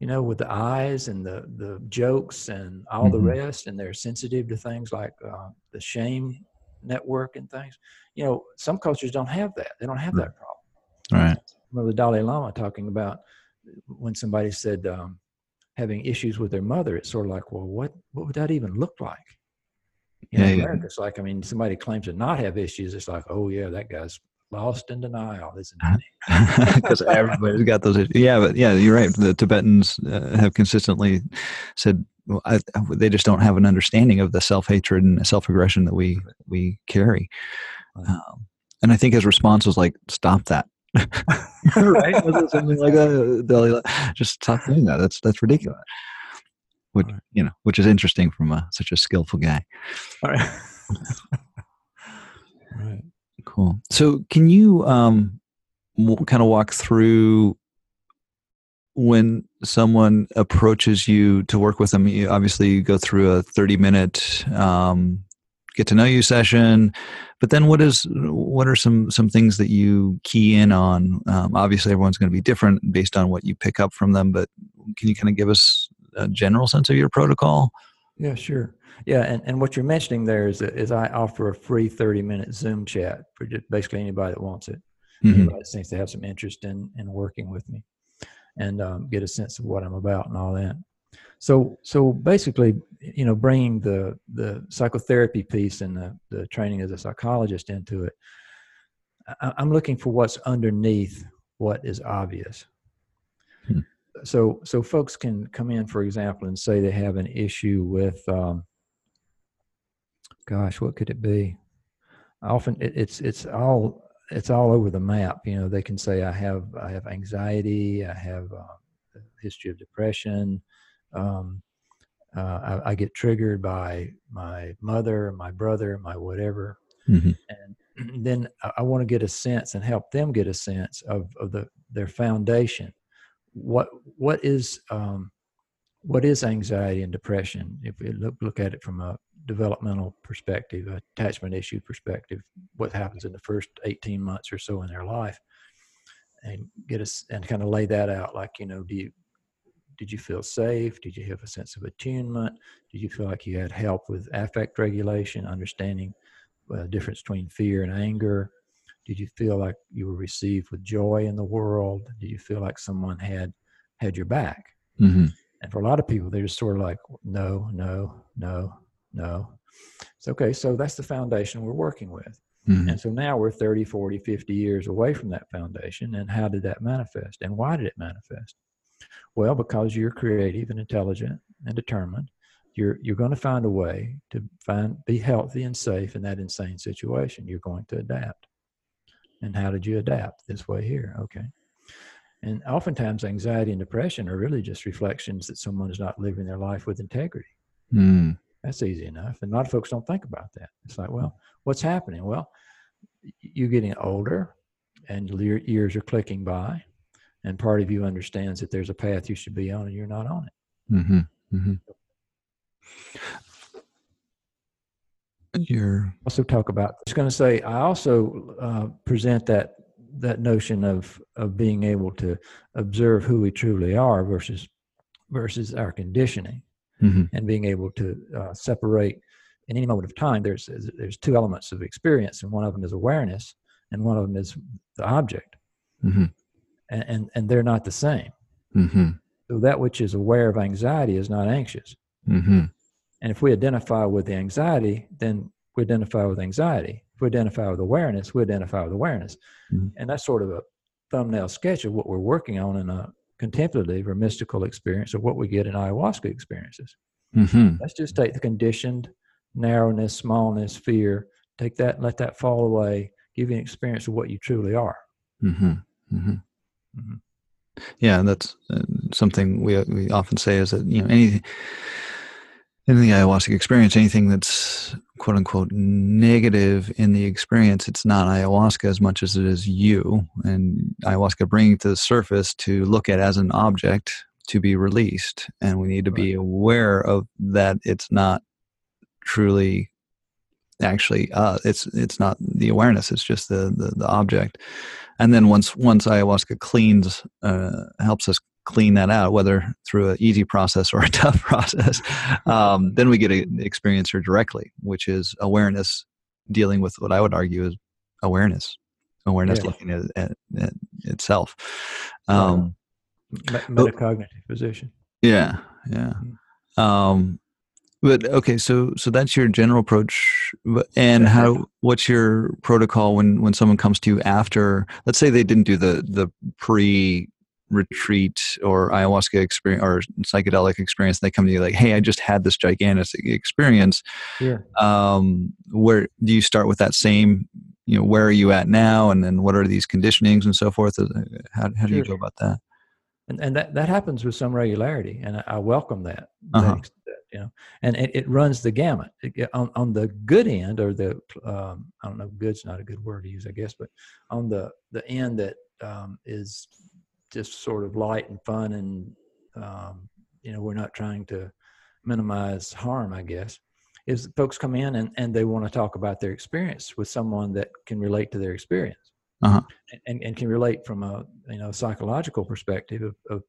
you know, with the eyes and the, the jokes and all mm-hmm. the rest, and they're sensitive to things like uh, the shame network and things. You know, some cultures don't have that. They don't have that problem. Right. Remember the Dalai Lama talking about when somebody said, um, having issues with their mother, it's sort of like, well, what what would that even look like? Yeah, America, yeah. it's like, I mean, somebody claims to not have issues. It's like, oh yeah, that guy's lost in denial, isn't it? Because everybody's got those issues. Yeah, but yeah, you're right. The Tibetans uh, have consistently said well, I, they just don't have an understanding of the self hatred and self aggression that we we carry. Um, and I think his response was like, "Stop that! right? Was it something like that? Just stop doing that. That's that's ridiculous. Which you know, which is interesting from a, such a skillful guy. All right. right. Cool. So, can you um, kind of walk through when someone approaches you to work with them? You obviously you go through a thirty-minute um, get to know you session but then what is what are some some things that you key in on um, obviously everyone's going to be different based on what you pick up from them but can you kind of give us a general sense of your protocol yeah sure yeah and, and what you're mentioning there is, is i offer a free 30 minute zoom chat for basically anybody that wants it mm-hmm. anybody that seems to have some interest in in working with me and um, get a sense of what i'm about and all that so so basically you know bringing the the psychotherapy piece and the, the training as a psychologist into it I, i'm looking for what's underneath what is obvious. So so folks can come in for example and say they have an issue with um, gosh, what could it be? Often it, it's it's all it's all over the map. You know, they can say I have I have anxiety, I have uh, a history of depression. Um, uh, I, I, get triggered by my mother, my brother, my whatever, mm-hmm. and then I, I want to get a sense and help them get a sense of, of the their foundation. What what is um, what is anxiety and depression? If we look look at it from a developmental perspective, attachment issue perspective, what happens in the first 18 months or so in their life, and get us and kind of lay that out. Like, you know, do you did you feel safe? Did you have a sense of attunement? Did you feel like you had help with affect regulation, understanding the difference between fear and anger? Did you feel like you were received with joy in the world? Did you feel like someone had had your back? Mm-hmm. And for a lot of people, they're just sort of like, no, no, no, no. It's okay. So that's the foundation we're working with. Mm-hmm. And so now we're 30, 40, 50 years away from that foundation. And how did that manifest? And why did it manifest? Well, because you're creative and intelligent and determined, you're you're going to find a way to find be healthy and safe in that insane situation. You're going to adapt. And how did you adapt? This way here. Okay. And oftentimes anxiety and depression are really just reflections that someone is not living their life with integrity. Mm. That's easy enough. And a lot of folks don't think about that. It's like, well, what's happening? Well, you're getting older and your years are clicking by, and part of you understands that there's a path you should be on and you're not on it. Mm-hmm. Mm-hmm. You're also talk about. I was going to say I also uh, present that that notion of of being able to observe who we truly are versus versus our conditioning mm-hmm. and being able to uh, separate in any moment of time there's there's two elements of experience and one of them is awareness and one of them is the object mm-hmm. and, and, and they're not the same mm-hmm. so that which is aware of anxiety is not anxious mm-hmm. And if we identify with the anxiety then we identify with anxiety if we identify with awareness we identify with awareness mm-hmm. and that's sort of a thumbnail sketch of what we're working on in a contemplative or mystical experience of what we get in ayahuasca experiences. Mm-hmm. Let's just take the conditioned narrowness, smallness, fear, take that and let that fall away, give you an experience of what you truly are. Mm-hmm. Mm-hmm. mm-hmm. Yeah, that's uh, something we we often say is that you know anything in the ayahuasca experience, anything that's quote unquote negative in the experience, it's not ayahuasca as much as it is you. And ayahuasca bringing to the surface to look at as an object to be released. And we need to be aware of that it's not truly actually uh, it's it's not the awareness it's just the, the, the object and then once once ayahuasca cleans uh, helps us clean that out, whether through an easy process or a tough process, um, then we get to experience her directly, which is awareness dealing with what I would argue is awareness, awareness yeah. looking at, at, at itself. Um, metacognitive position. Yeah, yeah. Mm-hmm. Um, but okay, so so that's your general approach, and how? What's your protocol when when someone comes to you after? Let's say they didn't do the the pre retreat or ayahuasca experience or psychedelic experience they come to you like hey i just had this gigantic experience. Yeah. um, where do you start with that same you know where are you at now and then what are these conditionings and so forth? How, how do you go about that? And, and that, that happens with some regularity and i, I welcome that, uh-huh. that, you know and it, it runs the gamut. It, on, on the good end or the um, i don't know good's not a good word to use i guess but on the the end that um, is just sort of light and fun and um, you know we're not trying to minimize harm i guess is folks come in and, and they want to talk about their experience with someone that can relate to their experience. Uh-huh. and, and can relate from a you know psychological perspective of, of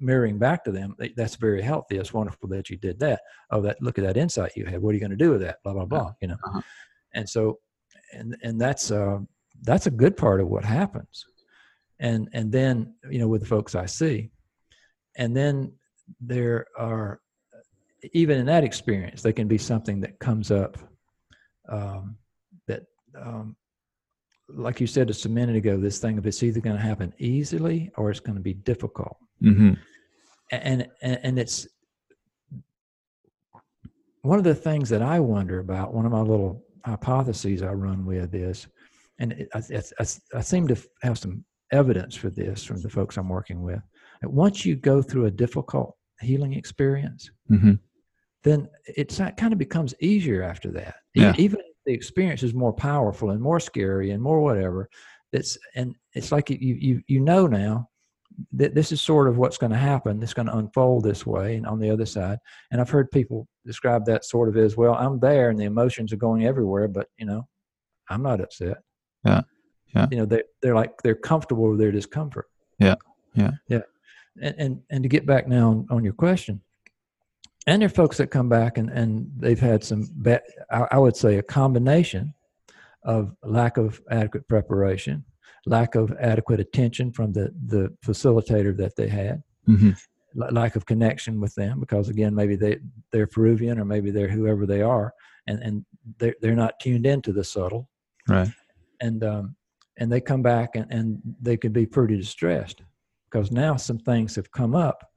mirroring back to them that's very healthy. It's wonderful that you did that. Oh that look at that insight you had. What are you going to do with that? Blah blah blah you know? Uh-huh. and so and and that's uh that's a good part of what happens and and then you know with the folks i see and then there are even in that experience there can be something that comes up um, that um, like you said just a minute ago this thing of it's either going to happen easily or it's going to be difficult mm-hmm. and, and and it's one of the things that I wonder about, one of my little hypotheses I run with is, and it, I, I, I, seem to have some evidence for this from the folks I'm working with. That once you go through a difficult healing experience, mm-hmm. then it kind of becomes easier after that. Yeah. Even if the experience is more powerful and more scary and more whatever, it's and it's like you you you know now that this is sort of what's going to happen. It's going to unfold this way, and on the other side. And I've heard people describe that sort of as well. I'm there, and the emotions are going everywhere, but you know, I'm not upset. Yeah, yeah. You know, they they're like they're comfortable with their discomfort. Yeah, yeah, yeah. And and and to get back now on, on your question, and there are folks that come back and and they've had some bad. I, I would say a combination of lack of adequate preparation lack of adequate attention from the the facilitator that they had mm-hmm. lack of connection with them because again maybe they they're peruvian or maybe they're whoever they are and and they're, they're not tuned into the subtle right and um and they come back and, and they could be pretty distressed because now some things have come up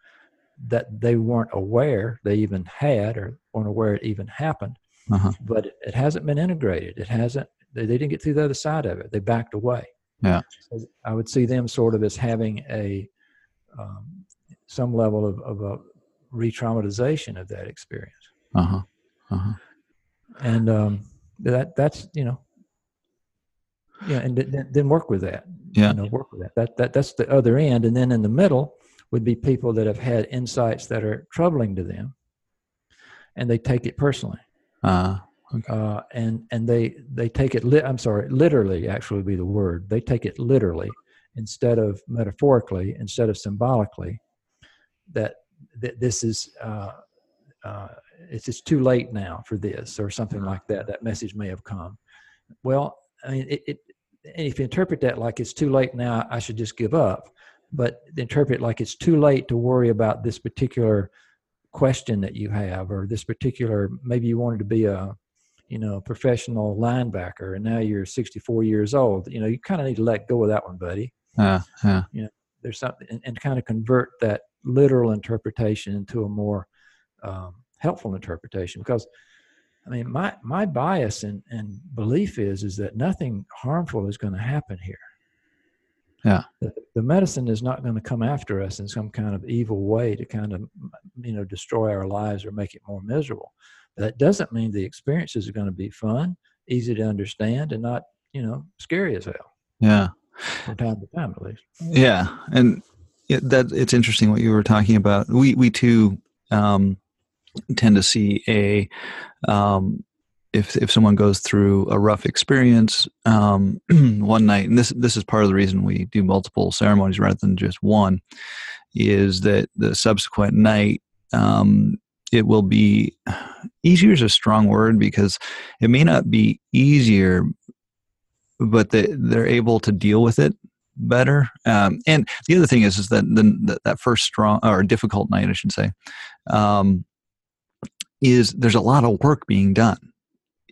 that they weren't aware they even had or weren't aware it even happened uh-huh. but it, it hasn't been integrated it hasn't they, they didn't get through the other side of it they backed away yeah. So I would see them sort of as having a um, some level of, of a re-traumatization of that experience. Uh-huh. Uh-huh. And um, that that's you know yeah, and th- then work with that. Yeah. You know, work with that. That that that's the other end. And then in the middle would be people that have had insights that are troubling to them and they take it personally. Uh Okay. Uh, and and they they take it. Li- I'm sorry, literally. Actually, would be the word. They take it literally instead of metaphorically, instead of symbolically. That that this is uh, uh, it's just too late now for this or something like that. That message may have come. Well, I mean, it, it if you interpret that like it's too late now, I should just give up. But interpret like it's too late to worry about this particular question that you have or this particular maybe you wanted to be a you know, professional linebacker, and now you're 64 years old. You know, you kind of need to let go of that one, buddy. Uh, yeah. You know, there's something, and, and, kind of convert that literal interpretation into a more um, helpful interpretation. Because, I mean, my my bias and, and belief is is that nothing harmful is going to happen here. Yeah. The, the medicine is not going to come after us in some kind of evil way to kind of, you know, destroy our lives or make it more miserable that doesn't mean the experiences are going to be fun, easy to understand, and not, you know, scary as hell. Yeah. From time to time, at least. Yeah, and it, that it's interesting what you were talking about. We we too um, tend to see a um, if if someone goes through a rough experience um, one night, and this this is part of the reason we do multiple ceremonies rather than just one, is that the subsequent night um, it will be easier is a strong word because it may not be easier but they, they're able to deal with it better. Um, and the other thing is is that the, that first strong or difficult night i should say um, is there's a lot of work being done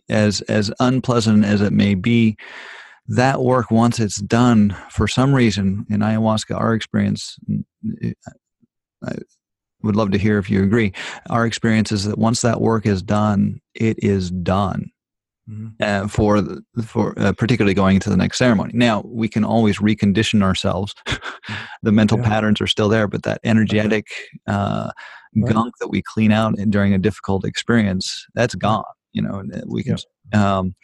as as unpleasant as it may be that work once it's done for some reason in ayahuasca our experience would love to hear if you agree. Our experience is that once that work is done, it is done. Mm-hmm. Uh, for for uh, particularly going into the next ceremony. Now we can always recondition ourselves. Mm-hmm. the mental yeah. patterns are still there, but that energetic uh, right. gunk that we clean out during a difficult experience, that's gone. You know, we can. Yeah. Um,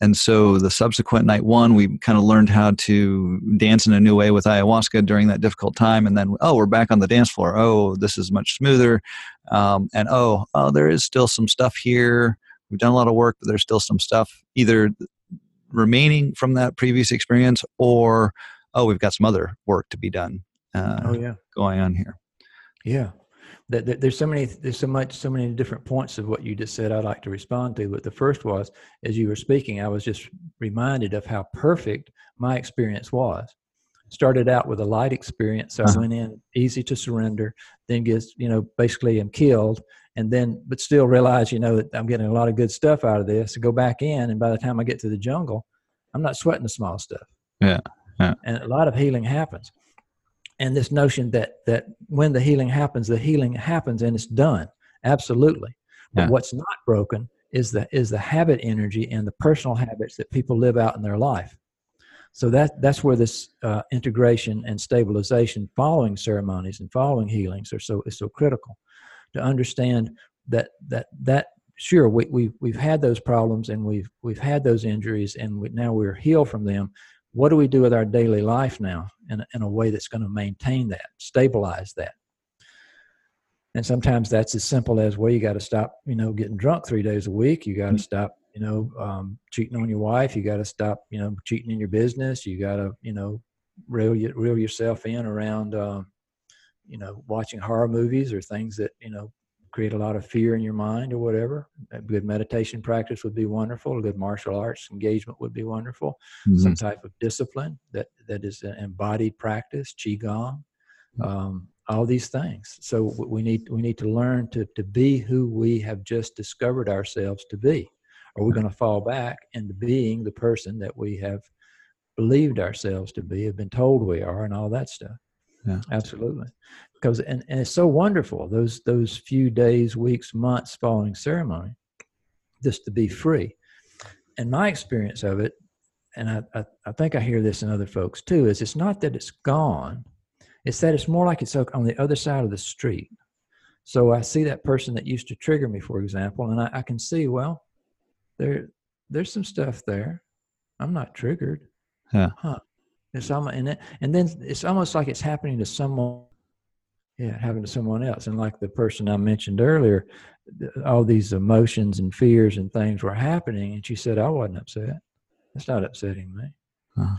and so the subsequent night one, we kind of learned how to dance in a new way with ayahuasca during that difficult time. And then, oh, we're back on the dance floor. Oh, this is much smoother. Um, and oh, oh, there is still some stuff here. We've done a lot of work, but there's still some stuff either remaining from that previous experience or, oh, we've got some other work to be done. Uh, oh, yeah. Going on here. Yeah that, there's so many there's so much so many different points of what you just said i'd like to respond to but the first was as you were speaking i was just reminded of how perfect my experience was started out with a light experience so uh-huh. i went in easy to surrender then gets you know basically am killed and then but still realize you know that i'm getting a lot of good stuff out of this go back in and by the time i get to the jungle i'm not sweating the small stuff yeah, yeah. and a lot of healing happens and this notion that that when the healing happens the healing happens and it's done absolutely But yeah. what's not broken is the is the habit energy and the personal habits that people live out in their life. So that that's where this uh, integration and stabilization following ceremonies and following healings are so is so critical to understand that that that sure we, we we've had those problems and we've we've had those injuries and we, now we're healed from them what do we do with our daily life now in, in a way that's going to maintain that stabilize that? And sometimes that's as simple as well you got to stop you know getting drunk three days a week. You got to mm-hmm. stop you know um, cheating on your wife. You got to stop you know cheating in your business. You got to you know reel, reel yourself in around um, you know watching horror movies or things that you know create a lot of fear in your mind or whatever. A good meditation practice would be wonderful. A good martial arts engagement would be wonderful. Mm-hmm. Some type of discipline that, that is an embodied practice, qigong, mm-hmm. um, all these things. So we need we need to learn to to be who we have just discovered ourselves to be. Or we're going to fall back into being the person that we have believed ourselves to be, have been told we are, and all that stuff. Yeah. Absolutely because and, and it's so wonderful those those few days weeks months following ceremony just to be free. And my experience of it and I, I, I think i hear this in other folks too is it's not that it's gone it's that it's more like it's on the other side of the street. So i see that person that used to trigger me for example and i, I can see well there there's some stuff there. I'm not triggered. Yeah huh. It's almost, and, it, and then it's almost like it's happening to someone yeah having to someone else. And like the person i mentioned earlier all these emotions and fears and things were happening and she said i wasn't upset. That's not upsetting me. Uh-huh.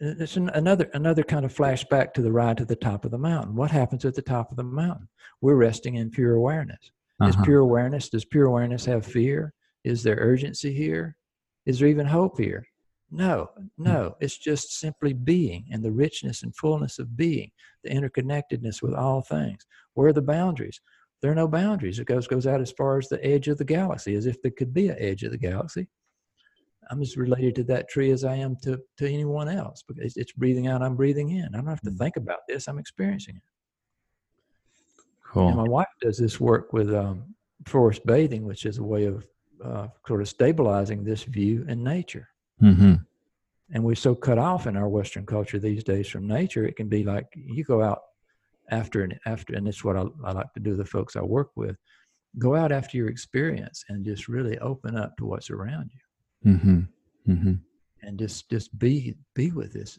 it's an, another another kind of flashback to the ride to the top of the mountain. What happens at the top of the mountain? We're resting in pure awareness. Uh-huh. is pure awareness does pure awareness have fear? Is there urgency here? Is there even hope here no, hmm. no, it's just simply being and the richness and fullness of being, the interconnectedness with all things. Where are the boundaries? There are no boundaries. It goes goes out as far as the edge of the galaxy, as if there could be an edge of the galaxy. I'm as related to that tree as I am to, to anyone else because it's breathing out, I'm breathing in. I don't have to hmm. think about this, I'm experiencing it. Cool. And my wife does this work with um, forest bathing, which is a way of uh, sort of stabilizing this view in nature. Mm-hmm. And we're so cut off in our Western culture these days from nature. It can be like you go out after and after, and it's what I, I like to do. The folks I work with, go out after your experience and just really open up to what's around you. Mm-hmm. Mm-hmm. And just just be be with this,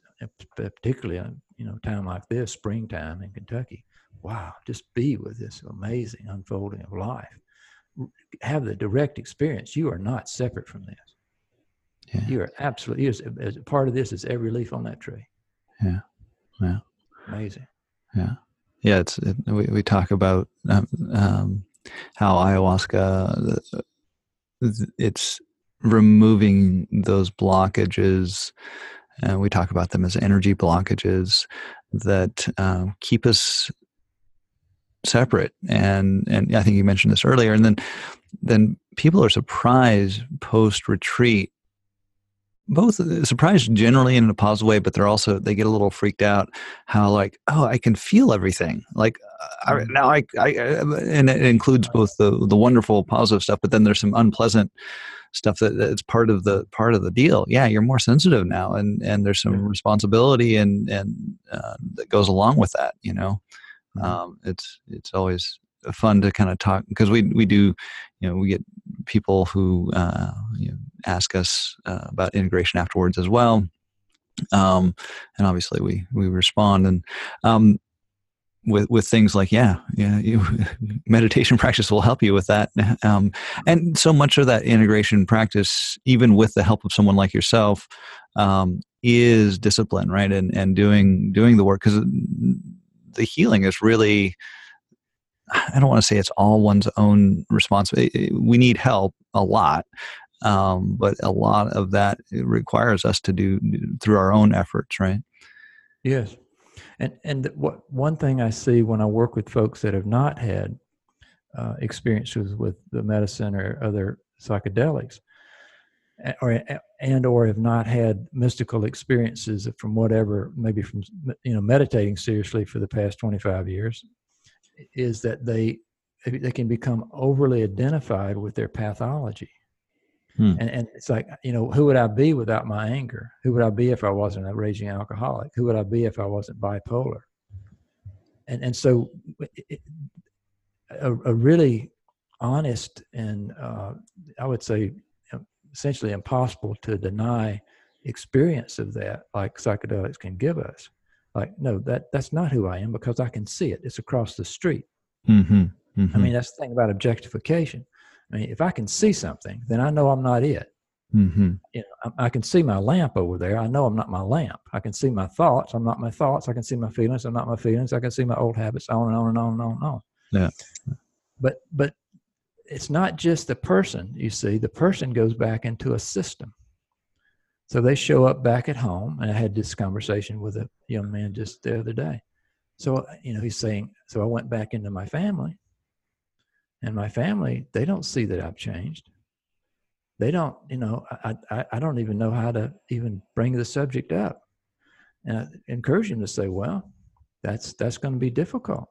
particularly on you know time like this, springtime in Kentucky. Wow, just be with this amazing unfolding of life. Have the direct experience. You are not separate from this. Yeah. You are absolutely, part of this is every leaf on that tree. Yeah. Yeah. Amazing. Yeah. Yeah. It's, it, we, we talk about um, um, how ayahuasca, it's removing those blockages. And we talk about them as energy blockages that um, keep us separate and and I think you mentioned this earlier and then then people are surprised post retreat both uh, surprised generally in a positive way, but they're also they get a little freaked out. How like oh I can feel everything like I, mm-hmm. now I, I and it includes both the the wonderful positive stuff, but then there's some unpleasant stuff that it's part of the part of the deal. Yeah, you're more sensitive now, and and there's some responsibility and and uh, that goes along with that. You know, mm-hmm. um, it's it's always fun to kind of talk because we we do you know we get people who uh, you know, ask us uh, about integration afterwards as well. Um, and obviously we, we respond and, um, with, with things like, yeah, yeah, you, meditation practice will help you with that. Um, and so much of that integration practice, even with the help of someone like yourself, um, is discipline, right? And, and doing, doing the work because the healing is really, I don't want to say it's all one's own responsibility. Eh, eh, we need help a lot, um, but a lot of that eh, requires us to do through our own efforts, right? Yes, and and what one thing I see when I work with folks that have not had uh, experiences with the medicine or other psychedelics, or and or have not had mystical experiences from whatever, maybe from you know meditating seriously for the past twenty five years, is that they they can become overly identified with their pathology. Hmm. And, and it's like, you know, who would I be without my anger? Who would I be if I wasn't a raging alcoholic? Who would I be if I wasn't bipolar? And, and so it, a, a, really honest and uh, I would say essentially impossible to deny experience of that like psychedelics can give us like no that that's not who i am because i can see it it's across the street mm-hmm. Mm-hmm. i mean that's the thing about objectification I mean, if I can see something, then I know I'm not it. Mm-hmm. You know, I, I, can see my lamp over there. I know I'm not my lamp. I can see my thoughts. I'm not my thoughts. I can see my feelings. I'm not my feelings. I can see my old habits. On and on and on and on and on. Yeah. But but it's not just the person. You see, the person goes back into a system. So they show up back at home, and I had this conversation with a young man just the other day. So you know, he's saying, so I went back into my family, and my family they don't see that i've changed they don't you know i i, I don't even know how to even bring the subject up and i encourage them to say well that's that's going to be difficult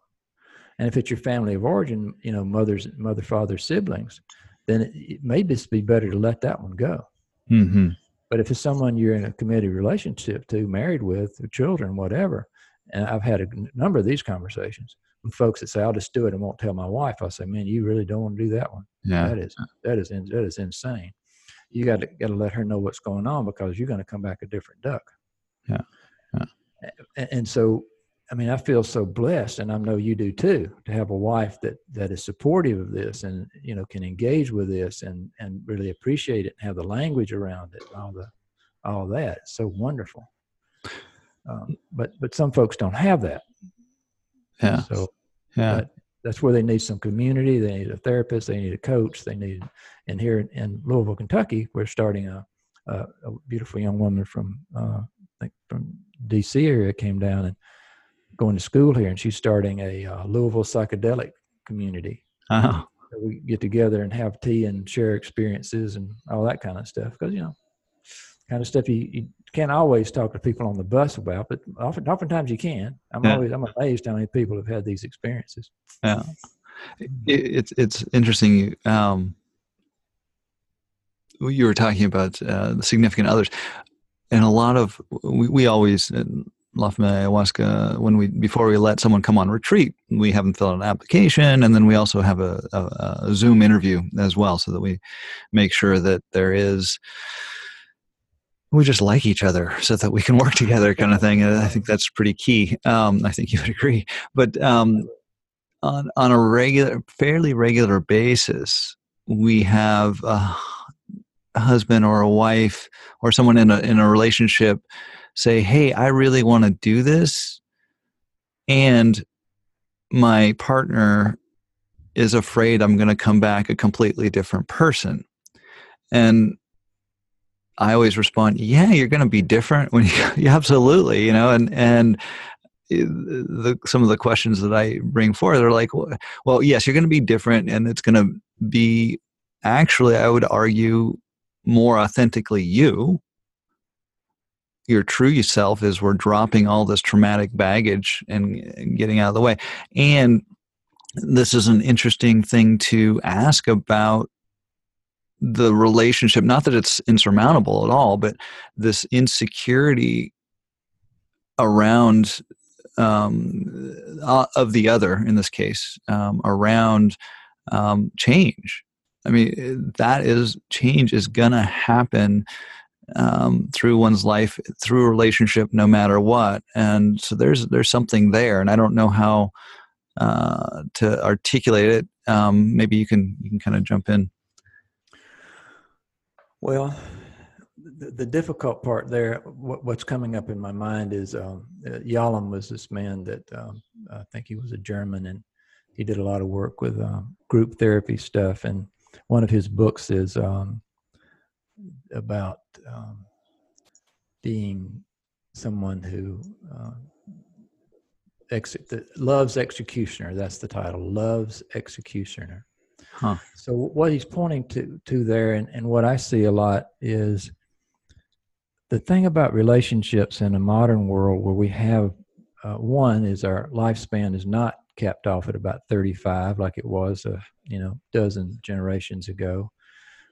and if it's your family of origin you know mother's mother father siblings then it, it may just be better to let that one go mm-hmm. But if it's someone you're in a committed relationship to married with or children whatever and i've had a number of these conversations folks that say I'll just do it and won't tell my wife, I say, man, you really don't want to do that one. Yeah, that is that is that is insane. You got to got to let her know what's going on because you're going to come back a different duck. Yeah, yeah. And, and so, I mean, I feel so blessed, and I know you do too, to have a wife that that is supportive of this and you know can engage with this and and really appreciate it and have the language around it, all the all that. It's so wonderful. Um, but but some folks don't have that yeah. So yeah. that's where they need some community. They need a therapist. They need a coach. They need, and here in Louisville, Kentucky, we're starting a, a, a beautiful young woman from, uh, I think from DC area came down and going to school here, and she's starting a uh, Louisville psychedelic community. Uh-huh. So we get together and have tea and share experiences and all that kind of stuff. Because you know, kind of stuff you, you can't always talk to people on the bus about, but often, oftentimes you can. I'm yeah. always I'm amazed how many people have had these experiences. Yeah, it, it's it's interesting. Um, you were talking about uh, the significant others, and a lot of we, we always La Familia Ayahuasca when we before we let someone come on retreat, we have them fill out an application, and then we also have a, a, a Zoom interview as well, so that we make sure that there is we just like each other so that we can work together kind of thing. And i think that's pretty key. Um, i think you would agree. But um, on, on a regular fairly regular basis we have a husband or a wife or someone in a, in a relationship say hey i really want to do this and my partner is afraid i'm going to come back a completely different person and I always respond, "Yeah, you're going to be different when you, absolutely, you know." And and eh, the some of the questions that I bring forward are like, well, yes, you're going to be different, and it's going to be actually, I would argue, more authentically you. Your true self is we're dropping all this traumatic baggage and, getting out of the way, and this is an interesting thing to ask about the relationship not that it's insurmountable at all but this insecurity around um, uh, of the other in this case um, around um, change. I mean that is change is gonna happen um, through one's life through a relationship no matter what. And so there's there's something there and i don't know how uh, to articulate it. Um, maybe you can you can kind of jump in. Well, the, the difficult part there, what, what's coming up in my mind is um, uh, Yalom was this man that um, I think he was a German and he did a lot of work with um, group therapy stuff. And one of his books is um, about um, being someone who uh, ex- loves executioner. That's the title, loves executioner. Huh. So what he's pointing to to there, and, and what I see a lot is the thing about relationships in a modern world where we have uh, one is our lifespan is not capped off at about 35 like it was a you know dozen generations ago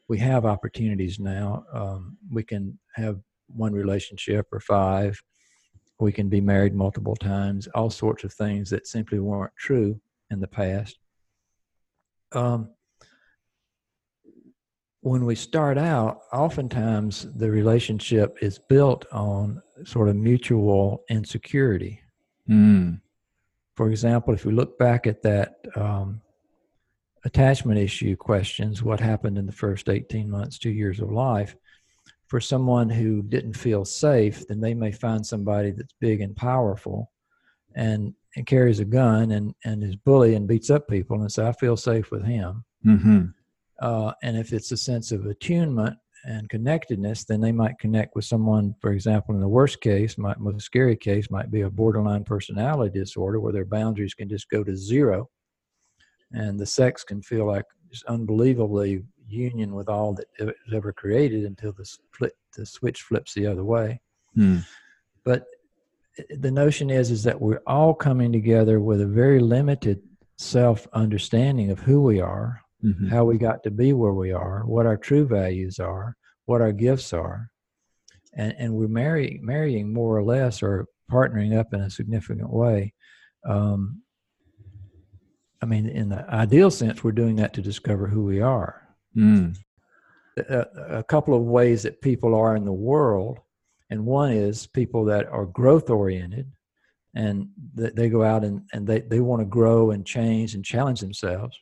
we have opportunities now um, we can have one relationship or five we can be married multiple times all sorts of things that simply weren't true in the past um, when we start out, oftentimes the relationship is built on sort of mutual insecurity. Mm. For example, if we look back at that um, attachment issue questions, what happened in the first 18 months, two years of life, for someone who didn't feel safe, then they may find somebody that's big and powerful and, and carries a gun and, and is bully and beats up people and say, I feel safe with him. Mm-hmm uh, and if it's a sense of attunement and connectedness, then they might connect with someone, for example, in the worst case, might most scary case might be a borderline personality disorder where their boundaries can just go to zero. And the sex can feel like just unbelievably union with all that was ever created until the, flip, the switch flips the other way. Hmm. But the notion is is that we're all coming together with a very limited self understanding of who we are mm-hmm. how we got to be where we are, what our true values are, what our gifts are. And, and we're marry, marrying more or less or partnering up in a significant way. Um, I mean, in the ideal sense, we're doing that to discover who we are. Mm. A, a, couple of ways that people are in the world, and one is people that are growth oriented, and they go out and, and they, they want to grow and change and challenge themselves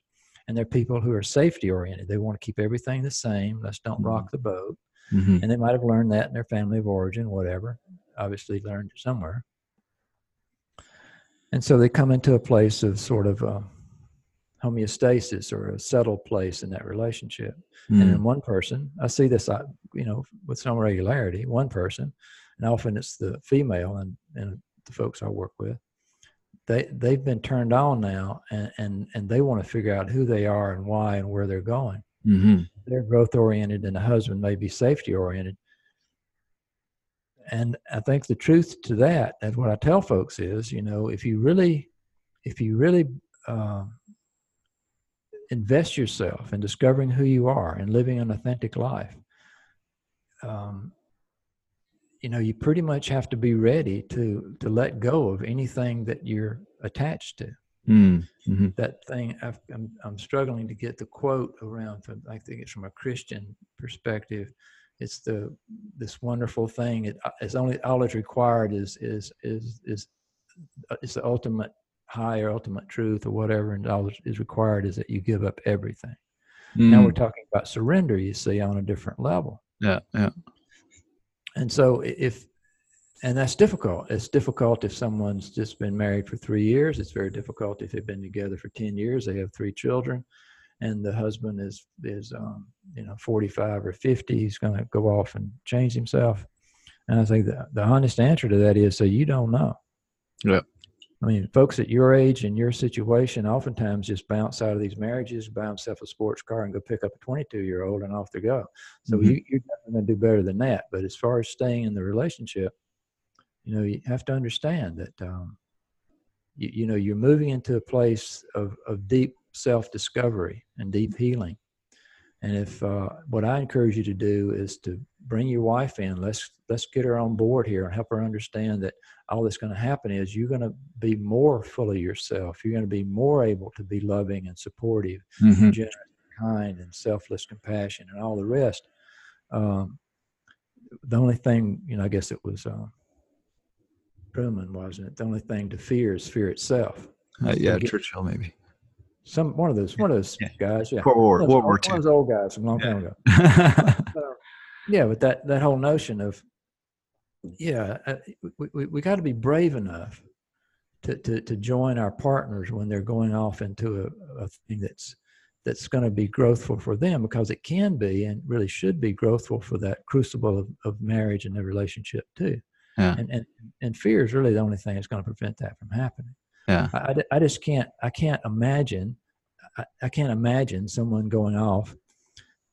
and they're people who are safety oriented. They want to keep everything the same. Let's don't rock mm-hmm. the boat. Mm-hmm. And they might have learned that in their family of origin, whatever. Obviously, learned somewhere. And so they come into a place of sort of uh, homeostasis or a settled place in that relationship. Mm. And in one person, I see this, you know, with some regularity. One person, and often it's the female and, and the folks I work with they they've been turned on now and and, and they want to figure out who they are and why and where they're going mm-hmm. they're growth oriented and the husband may be safety oriented and i think the truth to that and what i tell folks is you know if you really if you really uh, invest yourself in discovering who you are and living an authentic life. Um, you know you pretty much have to be ready to to let go of anything that you're attached to. Mm, mm-hmm. that thing i am I'm, I'm struggling to get the quote around from i think it's from a christian perspective. It's the this wonderful thing. It, uh, it's only all it's required is is is is uh, it's the ultimate higher ultimate truth or whatever and all is required is that you give up everything. Mm. now we're talking about surrender you see on a different level. Yeah yeah. And so if and that's difficult. It's difficult if someone's just been married for three years. It's very difficult if they've been together for 10 years they have three children and the husband is is um, you know 45 or 50 he's going to go off and change himself. And i think the, the honest answer to that is so you don't know. Yeah I mean, folks at your age and your situation oftentimes just bounce out of these marriages, buy themselves a sports car, and go pick up a 22 year old, and off they go. So mm-hmm. you, you're definitely going to do better than that. But as far as staying in the relationship, you know, you have to understand that, um, you, you know, you're moving into a place of, of deep self discovery and deep healing. And if uh, what I encourage you to do is to bring your wife in, let's let's get her on board here and help her understand that all that's going to happen is you're going to be more full of yourself. You're going to be more able to be loving and supportive, mm-hmm. and generous, kind, and selfless compassion, and all the rest. Um, the only thing, you know, I guess it was uh, Truman, wasn't it? The only thing to fear is fear itself. Uh, yeah, Churchill maybe some one of those one of those yeah. guys. Yeah, World War, World War One of those old guys from a long yeah. time ago. uh, yeah, but that that whole notion of yeah, uh, we we, we got to be brave enough to, to to join our partners when they're going off into a, a thing that's that's going to be growthful for them because it can be and really should be growthful for that crucible of, of marriage and the relationship too. Yeah. And, and and fear is really the only thing that's going to prevent that from happening. Yeah. I, I just can't, I can't imagine, I, I can't imagine someone going off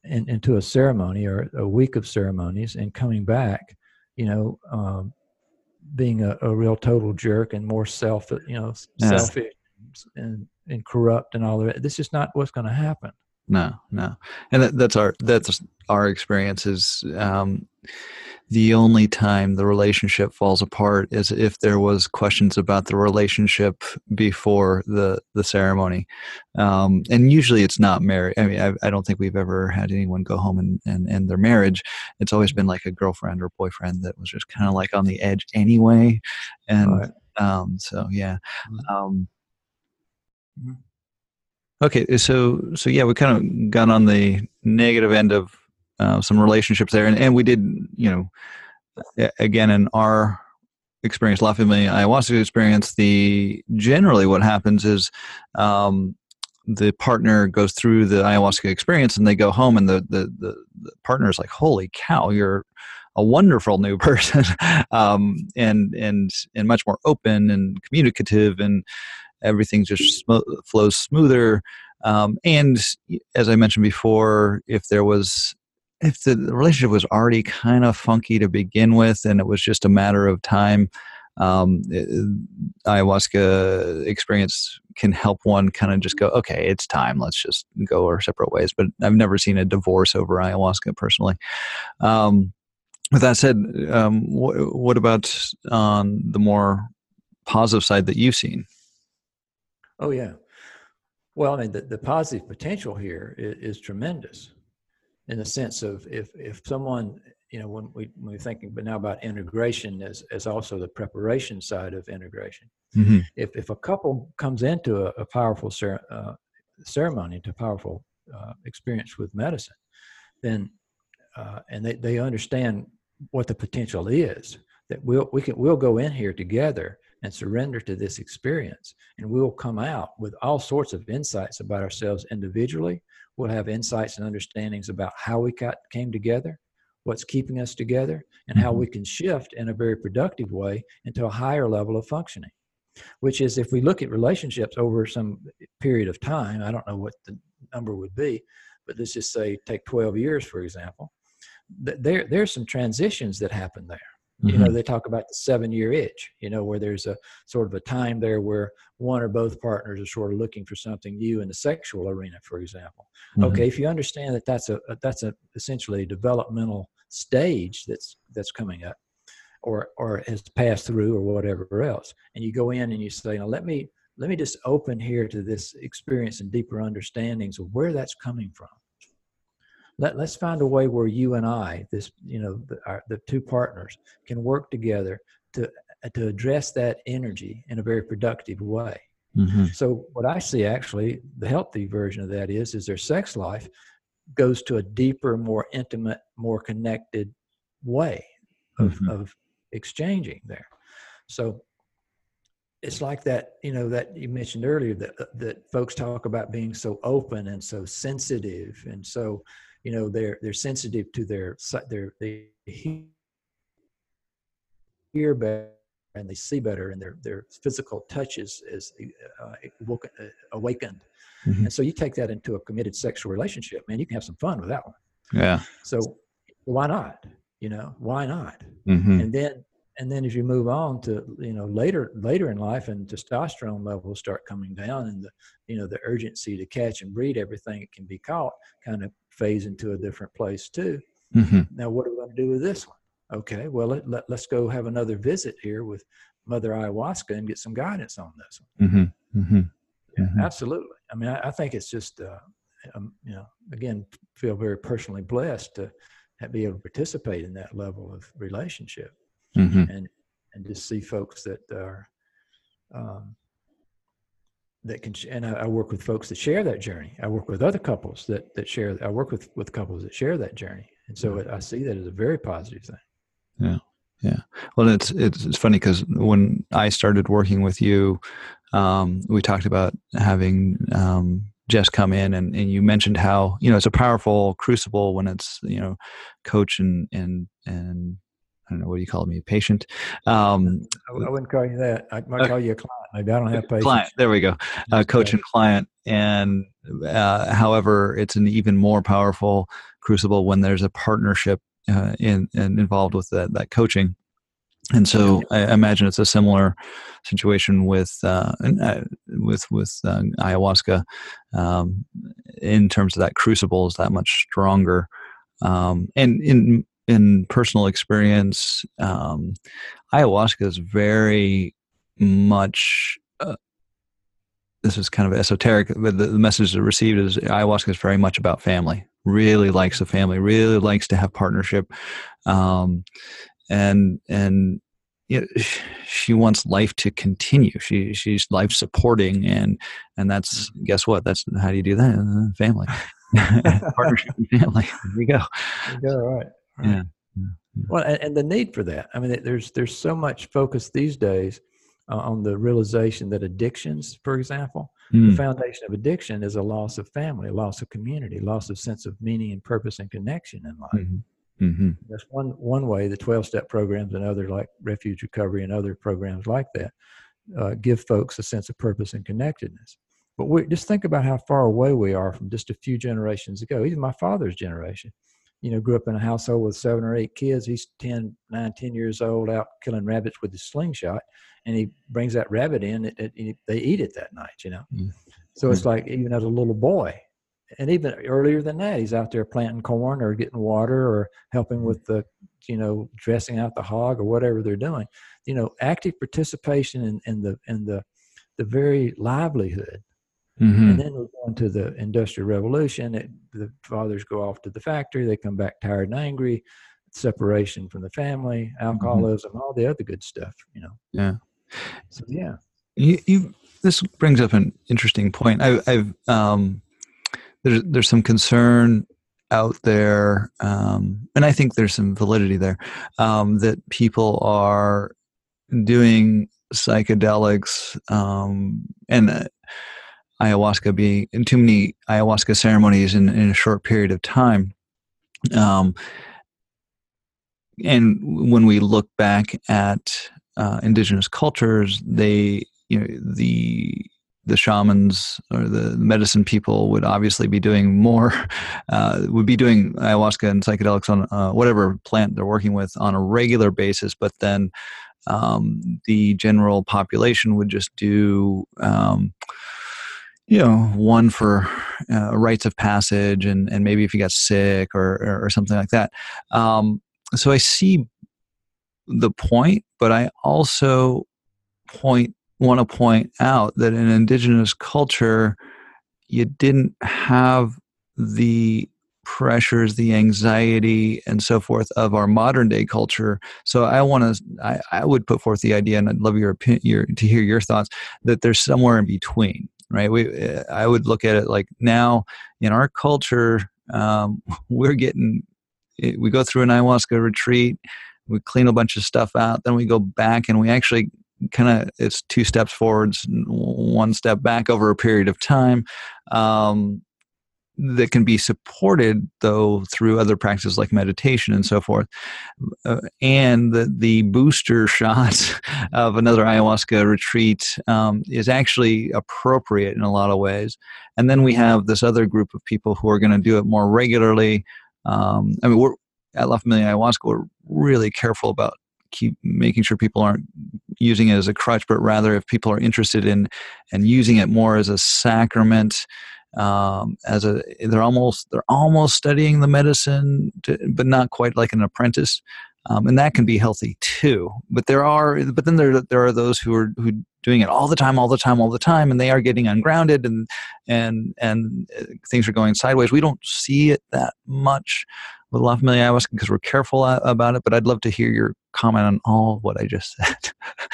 in, into a ceremony or a week of ceremonies and coming back, you know, um, being a, a, real total jerk and more self, you know, yeah. selfish, and, and corrupt and all of it. This is not what's going to happen. No, no, and that, that's our that's our experience. Is um, the only time the relationship falls apart is if there was questions about the relationship before the the ceremony um, and usually it's not marriage i mean I, I, don't think we've ever had anyone go home and, and end their marriage it's always been like a girlfriend or boyfriend that was just kind of like on the edge anyway and right. um, so yeah mm-hmm. Okay so so yeah we kind of got on the negative end of uh, some relationships there, and, and we did, you know, again in our experience, La Familia ayahuasca experience, the generally what happens is um, the partner goes through the ayahuasca experience and they go home and the the, the, the partner is like, "Holy cow, you're a wonderful new person," um, and and and much more open and communicative, and everything just sm- flows smoother. Um, and as I mentioned before, if there was if the relationship was already kind of funky to begin with and it was just a matter of time um, it, ayahuasca experience can help one kind of just go okay it's time. Let's just go our separate ways. But i've never seen a divorce over ayahuasca personally. Um, with that said um, wh- what about on the more positive side that you've seen oh yeah well i mean the, the positive potential here is, is tremendous in the sense of if if someone you know when we when we're thinking but now about integration as as also the preparation side of integration mm-hmm. if if a couple comes into a, a powerful cer- uh, ceremony a powerful uh, experience with medicine then uh, and they, they understand what the potential is that we'll we can we'll go in here together and surrender to this experience and we'll come out with all sorts of insights about ourselves individually We'll have insights and understandings about how we got, came together, what's keeping us together, and how mm-hmm. we can shift in a very productive way into a higher level of functioning. Which is, if we look at relationships over some period of time, I don't know what the number would be, but let's just say take 12 years, for example, there, there's some transitions that happen there. Mm-hmm. You know, mm-hmm. they talk about the seven year itch, you know, where there's a sort of a time there where one or both partners are sort of looking for something new in the sexual arena, for example. Mm-hmm. Okay, if you understand that that's a, that's a essentially a developmental stage that's that's coming up or or has passed through or whatever else and you go in and you say now let me let me just open here to this experience and deeper understandings of where that's coming from let, let's find a way where you and I, this, you know, the, our, the two partners can work together to, to address that energy in a very productive way. Mm-hmm. So what I see actually, the healthy version of that is, is their sex life goes to a deeper, more intimate, more connected way of, mm-hmm. of exchanging there. So it's like that, you know, that you mentioned earlier that that folks talk about being so open and so sensitive and so you know they're they're sensitive to their their they hear better and they see better and their their physical touch is is uh, uh, awakened. Mm-hmm. and so you take that into a committed sexual relationship man you can have some fun with that one. Yeah. So why not? You know why not? Mm-hmm. and then and then as you move on to you know later later in life and testosterone levels start coming down and the you know the urgency to catch and breed everything that can be caught kind of phase into a different place too. Mm-hmm. Now, what are we going to do with this one? Okay, well, let, let, us go have another visit here with Mother Ayahuasca and get some guidance on this one. Mm-hmm. Mm-hmm. Yeah, mm-hmm. absolutely. I mean, I, I think it's just, uh, um, you know, again, feel very personally blessed to be able to participate in that level of relationship mm-hmm. and and just see folks that are um, that can and I, I, work with folks that share that journey. I work with other couples that that share i work with with couples that share that journey. And so i see that as a very positive thing. Yeah. Yeah. Well it's it's, it's funny because when i started working with you um, we talked about having um, Jess come in and, and you mentioned how you know it's a powerful crucible when it's you know coach and and and I don't know what do you call me, a patient. Um, I, wouldn't call you that. I might uh, call you a client. Maybe I don't have patience. Client. There we go. Uh, coach and client. And uh, however, it's an even more powerful crucible when there's a partnership uh, in, in involved with that that coaching. and so I imagine it's a similar situation with uh, uh with with uh, ayahuasca um, in terms of that crucible is that much stronger. Um, and in in personal experience, um, ayahuasca is very much. Uh, this is kind of esoteric, but the, the message received is ayahuasca is very much about family. Really likes the family. Really likes to have partnership, um, and and you know, she wants life to continue. She she's life supporting, and and that's guess what? That's how do you do that? Uh, family, partnership, and family. There we go. There you go. Right. Right. Yeah. Well, and, and, the need for that. I mean, there's there's so much focus these days uh, on the realization that addictions, for example, mm. the foundation of addiction is a loss of family, a loss of community, loss of sense of meaning and purpose and connection in life. Mm-hmm. Mm-hmm. That's one one way. The twelve step programs and other like refuge recovery and other programs like that uh, give folks a sense of purpose and connectedness. But we just think about how far away we are from just a few generations ago. Even my father's generation, you know, grew up in a household with seven or eight kids. He's 10, 9, 10 years old, out killing rabbits with his slingshot, and he brings that rabbit in. It, it, they eat it that night, you know. Mm-hmm. So it's like even as a little boy, and even earlier than that, he's out there planting corn or getting water or helping with the, you know, dressing out the hog or whatever they're doing. You know, active participation in, in the in the the very livelihood. Mm-hmm. And then we go into the industrial revolution. It, the fathers go off to the factory. They come back tired and angry. Separation from the family, mm-hmm. alcoholism, mm-hmm. all the other good stuff. You know. Yeah. So yeah. You, you this brings up an interesting point. I, I've um, there's there's some concern out there, um, and I think there's some validity there um, that people are doing psychedelics um, and uh, ayahuasca being in too many ayahuasca ceremonies in, in a short period of time. Um, and when we look back at uh, indigenous cultures, they you know the the shamans or the medicine people would obviously be doing more, uh, would be doing ayahuasca and psychedelics on uh, whatever plant they're working with on a regular basis, but then um, the general population would just do. Um, you know, one for uh, rites of passage, and, and maybe if you got sick or, or, something like that. Um, so I see the point, but I also point want to point out that in indigenous culture, you didn't have the pressures, the anxiety, and so forth of our modern day culture. So I want to, I, I, would put forth the idea, and I'd love your opinion, your, to hear your thoughts, that there's somewhere in between, right? We, I would look at it like now in our culture, um, we're getting, we go through an ayahuasca retreat, we clean a bunch of stuff out, then we go back and we actually kind of it's two steps forwards one step back over a period of time um, that can be supported though through other practices like meditation and so forth. Uh, and the, the booster shot of another ayahuasca retreat um, is actually appropriate in a lot of ways. And then we have this other group of people who are going to do it more regularly. Um, i mean we're at la familia ayahuasca we're really careful about keep making sure people aren't using it as a crutch, but rather if people are interested in and using it more as a sacrament, um, as a they're almost they're almost studying the medicine, to, but not quite like an apprentice, um, and that can be healthy too. But there are but then there there are those who are who doing it all the time, all the time, all the time, and they are getting ungrounded and and and uh, things are going sideways. We don't see it that much with La Familia Ayahuasca because we're careful about it. But I'd love to hear your comment on all what I just said.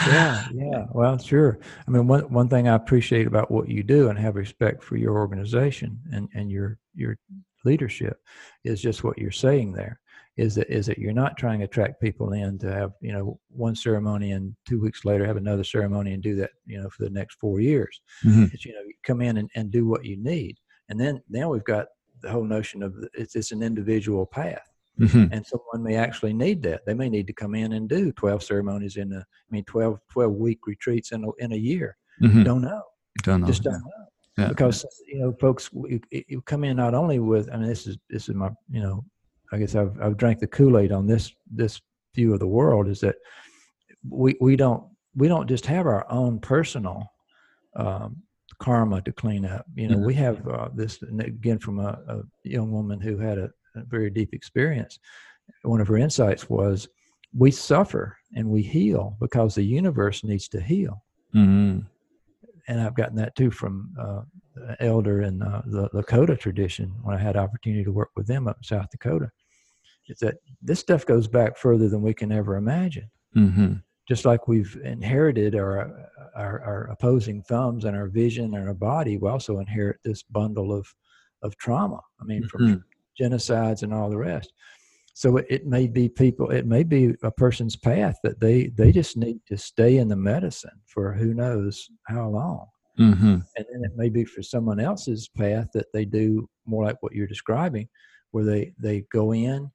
yeah, yeah. Well, sure. I mean, one one thing I appreciate about what you do and have respect for your organization and and your your leadership is just what you're saying there is that is that you're not trying to attract people in to have you know one ceremony and two weeks later have another ceremony and do that you know for the next four years mm-hmm. it's, you know you come in and, and do what you need and then now we've got the whole notion of it's, it's an individual path. Mm-hmm. And someone may actually need that. They may need to come in and do 12 ceremonies in a, I mean, 12, 12 week retreats in a, in a year. Mm-hmm. Don't know. Don't know. Just don't yeah. know. Yeah. Because, you know, folks, you, you come in not only with, I mean, this is, this is my, you know, I guess I've, I've drank the Kool-Aid on this, this view of the world is that we we don't we don't just have our own personal um, karma to clean up. You know, we have uh, this again from a, a, young woman who had a, a, very deep experience. One of her insights was, we suffer and we heal because the universe needs to heal. Mm-hmm. And I've gotten that too from uh, elder in uh, the Lakota tradition when I had opportunity to work with them up in South Dakota. Is that this stuff goes back further than we can ever imagine. Mm-hmm just like we've inherited our, our, our opposing thumbs and our vision and our body, we also inherit this bundle of of trauma. I mean, from mm-hmm. genocides and all the rest. So it, it, may be people, it may be a person's path that they they just need to stay in the medicine for who knows how long. Mm-hmm. And then it may be for someone else's path that they do more like what you're describing, where they they go in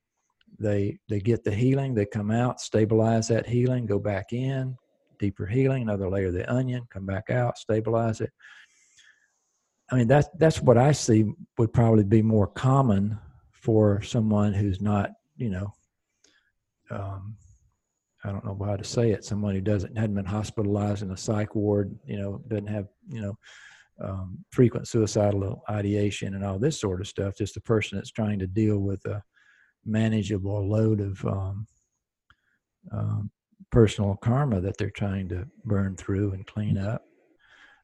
they they get the healing they come out stabilize that healing go back in deeper healing another layer of the onion come back out stabilize it. I mean that's that's what i see would probably be more common for someone who's not you know um, i don't know how to say it someone who doesn't hadn't been hospitalized in a psych ward you know doesn't have you know um, frequent suicidal ideation and all this sort of stuff just a person that's trying to deal with a manageable load of um, um, personal karma that they're trying to burn through and clean mm-hmm. up.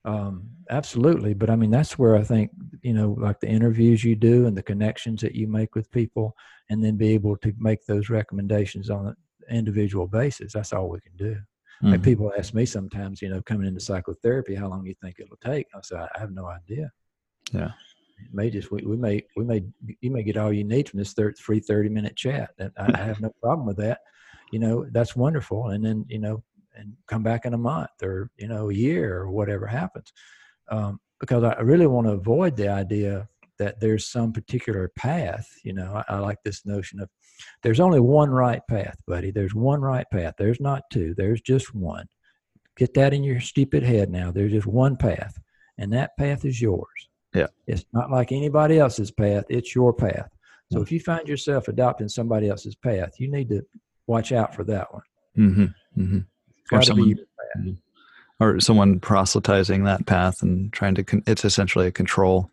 Um, absolutely, but I mean that's where I think you know, like the interviews you do and the connections that you make with people, and then be able to make those recommendations on an individual basis. That's all we can do. Mm-hmm. Like people ask me sometimes, you know, coming into psychotherapy, how long do you think it'll take? I say, I have no idea. Yeah may just we, we may we may you may get all you need from this thir- free 30 minute chat and I, I have no problem with that. You know that's wonderful and then you know and come back in a month or you know a year or whatever happens. Um, because i really want to avoid the idea that there's some particular path you know I, I like this notion of there's only one right path buddy. There's one right path. There's not two. There's just one. Get that in your stupid head now. There's just one path and that path is yours yeah. It's not like anybody else's path, it's your path. So mm-hmm. if you find yourself adopting somebody else's path, you need to watch out for that one. Mm-hmm. Mm-hmm. Or, someone, mm-hmm. or someone proselytizing that path and trying to, con- it's essentially a control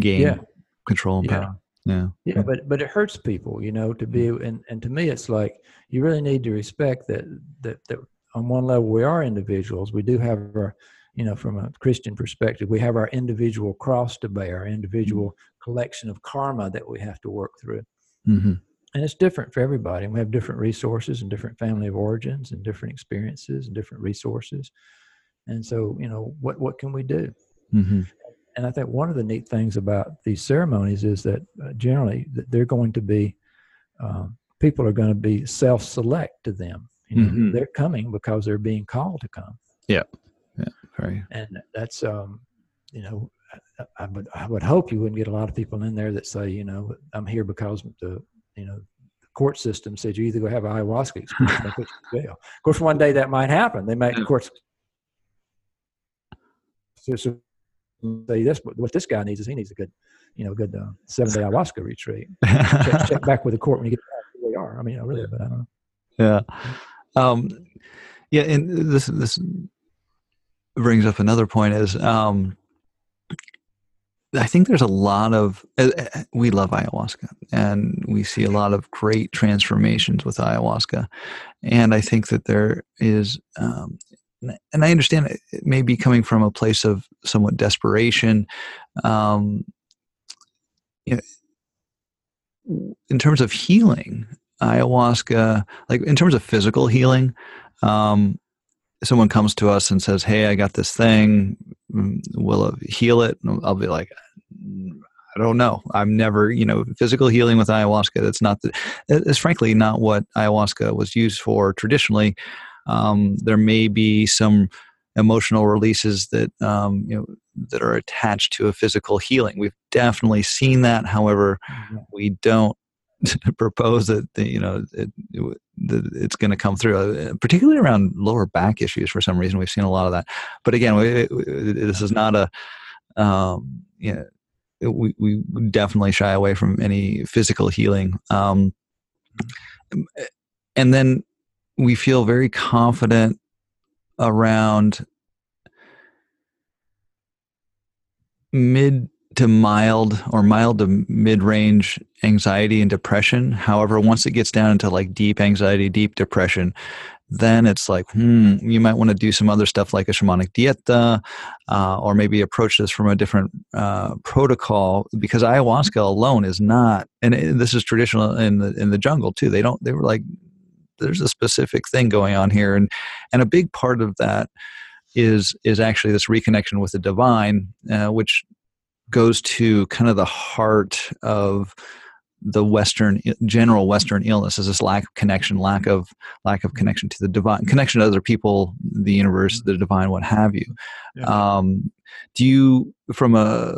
game, yeah. control and yeah. power. Yeah. Yeah, but but it hurts people, you know, to be mm-hmm. and and to me it's like you really need to respect that that that on one level we are individuals. We do have our you know, from a Christian perspective, we have our individual cross to bear, our individual mm-hmm. collection of karma that we have to work through. Mm-hmm. And it's different for everybody. And we have different resources and different family of origins and different experiences and different resources. And so, you know, what, what can we do? Mm-hmm. And I think one of the neat things about these ceremonies is that uh, generally they're going to be, um, people are going to be self-select to them. You know, mm-hmm. They're coming because they're being called to come. Yeah. And that's um, you know, I, would I would hope you wouldn't get a lot of people in there that say, you know, I'm here because the you know the court system said you either go have an ayahuasca experience or you jail. Of course, one day that might happen. They might, of course. So, say this, what this guy needs is he needs a good, you know, good uh, seven day ayahuasca retreat. check, check, back with the court when you get back. Where we are. I mean, I really, but I don't know. Yeah. Um, yeah, and this this brings up another point is um, I think there's a lot of uh, uh, we love ayahuasca and we see a lot of great transformations with ayahuasca, and I think that there is, um, and I understand it may be coming from a place of somewhat desperation. Um, you know, in terms of healing, ayahuasca, like in terms of physical healing, um, someone comes to us and says, "Hey, I got this thing. Mm, will it heal it?" I'll be like, "I don't know. I'm never, you know, physical healing with ayahuasca. That's not the. It's frankly not what ayahuasca was used for traditionally. Um, there may be some emotional releases that um, you know that are attached to a physical healing. We've definitely seen that. However, mm-hmm. we don't propose that you know it, it, it's going to come through, uh, particularly around lower back issues. For some reason, we've seen a lot of that. But again, we, this is not a um, you know, we we definitely shy away from any physical healing. Um, and then we feel very confident around mid to mild or mild to mid range anxiety and depression. However, once it gets down into like deep anxiety, deep depression, then it's like, hmm, you might want to do some other stuff like a shamanic dieta, uh, or maybe approach this from a different uh, protocol because ayahuasca alone is not, and this is traditional in the in the jungle too. They don't. They were like, there's a specific thing going on here, and and a big part of that is is actually this reconnection with the divine, uh, which goes to kind of the heart of the western general western illness is this lack of connection lack of lack of connection to the divine connection to other people the universe the divine what have you yeah. um, do you from a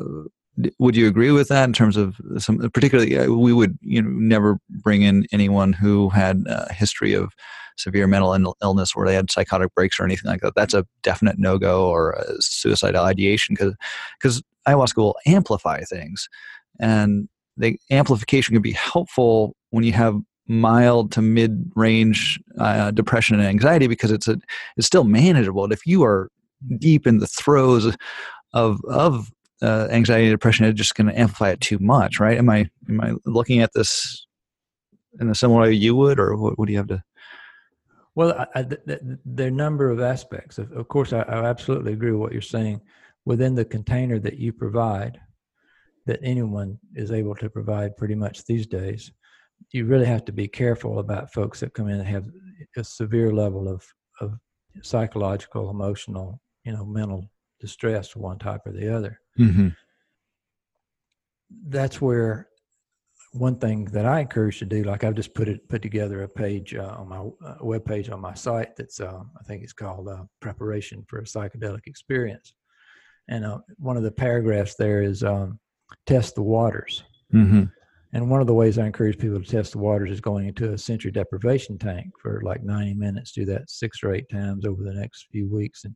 would you agree with that in terms of some particularly uh, we would you know never bring in anyone who had a history of severe mental illness where they had psychotic breaks or anything like that that's a definite no-go or a suicidal ideation because ayahuasca will amplify things and the amplification can be helpful when you have mild to mid range uh, depression and anxiety because it's a it's still manageable. If you are deep in the throes of of uh, anxiety and depression, it's just going to amplify it too much, right? Am I am I looking at this in a similar way you would, or what, what do you have to? Well, I, I, there are a number of aspects. Of, of course, I, I absolutely agree with what you're saying. Within the container that you provide, that anyone is able to provide pretty much these days. You really have to be careful about folks that come in and have a severe level of, of psychological, emotional, you know, mental distress, one type or the other. Mm-hmm. That's where one thing that I encourage to do, like I've just put it put together a page uh, on my uh, web page on my site. That's uh, I think it's called uh, "Preparation for a Psychedelic Experience," and uh, one of the paragraphs there is um, test the waters. Mm-hmm. And one of the ways I encourage people to test the waters is going into a sensory deprivation tank for like 90 minutes. Do that six or eight times over the next few weeks, and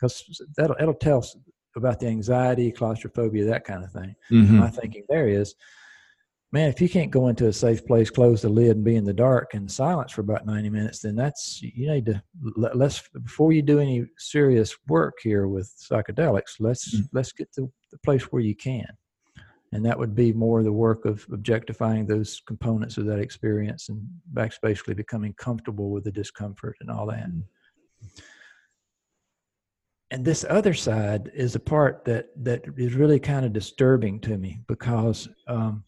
because that'll it'll tell us about the anxiety, claustrophobia, that kind of thing. Mm-hmm. My thinking there is, man, if you can't go into a safe place, close the lid, and be in the dark and silence for about 90 minutes, then that's you need to let's before you do any serious work here with psychedelics, let's mm-hmm. let's get to the place where you can. And that would be more the work of objectifying those components of that experience and back basically becoming comfortable with the discomfort and all that. And this other side is a part that that is really kind of disturbing to me because um,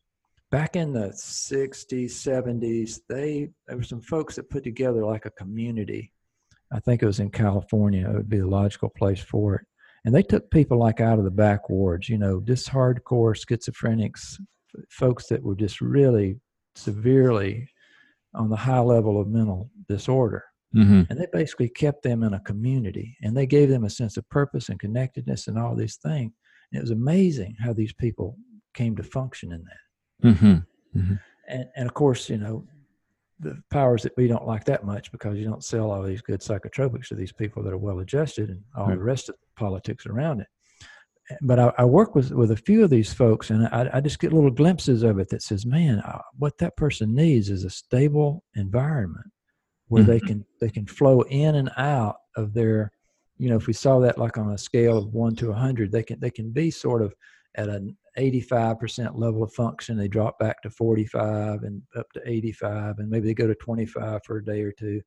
back in the 60s 70s they there were some folks that put together like a community i think it was in california it would be a logical place for it and they took people like out of the back wards, you know, just hardcore schizophrenics, folks that were just really severely on the high level of mental disorder. Mm-hmm. And they basically kept them in a community and they gave them a sense of purpose and connectedness and all these things. And it was amazing how these people came to function in that. Mm-hmm. Mm-hmm. And, and of course, you know, the powers that be don't like that much because you don't sell all these good psychotropics to these people that are well adjusted and all right. the rest of the politics around it. But I, I, work with, with a few of these folks and I, I just get little glimpses of it that says, man, uh, what that person needs is a stable environment where mm-hmm. they can they can flow in and out of their you know if we saw that like on a scale of 1 to a 100 they can they can be sort of at an 85% level of function. They drop back to 45 and up to 85, and maybe they go to 25 for a day or two.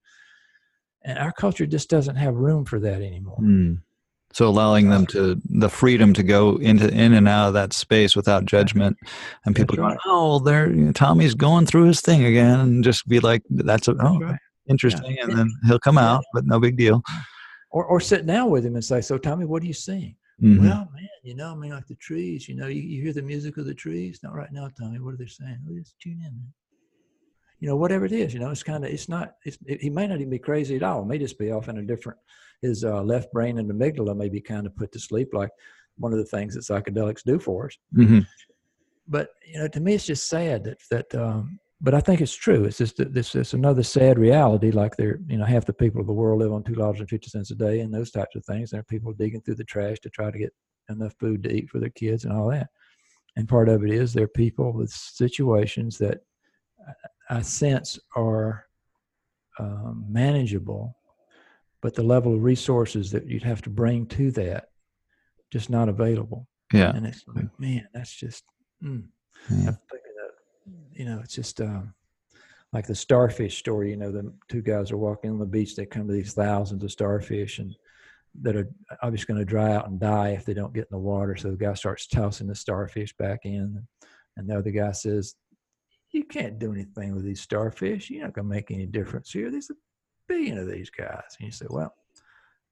And our culture just doesn't have room for that anymore. Mm. So allowing them to the freedom to go into in and out of that space without judgment, and people right. going, "Oh, there, Tommy's going through his thing again," and just be like, "That's a, oh, right. interesting," yeah. and then he'll come out, but no big deal. Or or sit down with him and say, "So, Tommy, what are you seeing?" Mm-hmm. Well, man, you know, I mean, like the trees, you know, you, you hear the music of the trees. Not right now, Tommy. What are they saying? Oh, just tune in, man. You know, whatever it is, you know, it's kind of, it's not, it's, it, he may not even be crazy at all. It may just be off in a different, his uh, left brain and amygdala may be kind of put to sleep, like one of the things that psychedelics do for us. Mm-hmm. But, you know, to me, it's just sad that, that, um, but I think it's true. It's just this. It's another sad reality. Like they're, you know, half the people of the world live on two dollars and fifty cents a day, and those types of things. There are people digging through the trash to try to get enough food to eat for their kids and all that. And part of it is there are people with situations that I sense are um, manageable, but the level of resources that you'd have to bring to that just not available. Yeah. And it's like, man, that's just, mm. Yeah. I'm thinking of, you know, it's just um, like the starfish story. You know, the two guys are walking on the beach. They come to these thousands of starfish and that are obviously going to dry out and die if they don't get in the water. So the guy starts tossing the starfish back in, and the other guy says, "You can't do anything with these starfish. You're not going to make any difference here. There's a billion of these guys." And you say, "Well."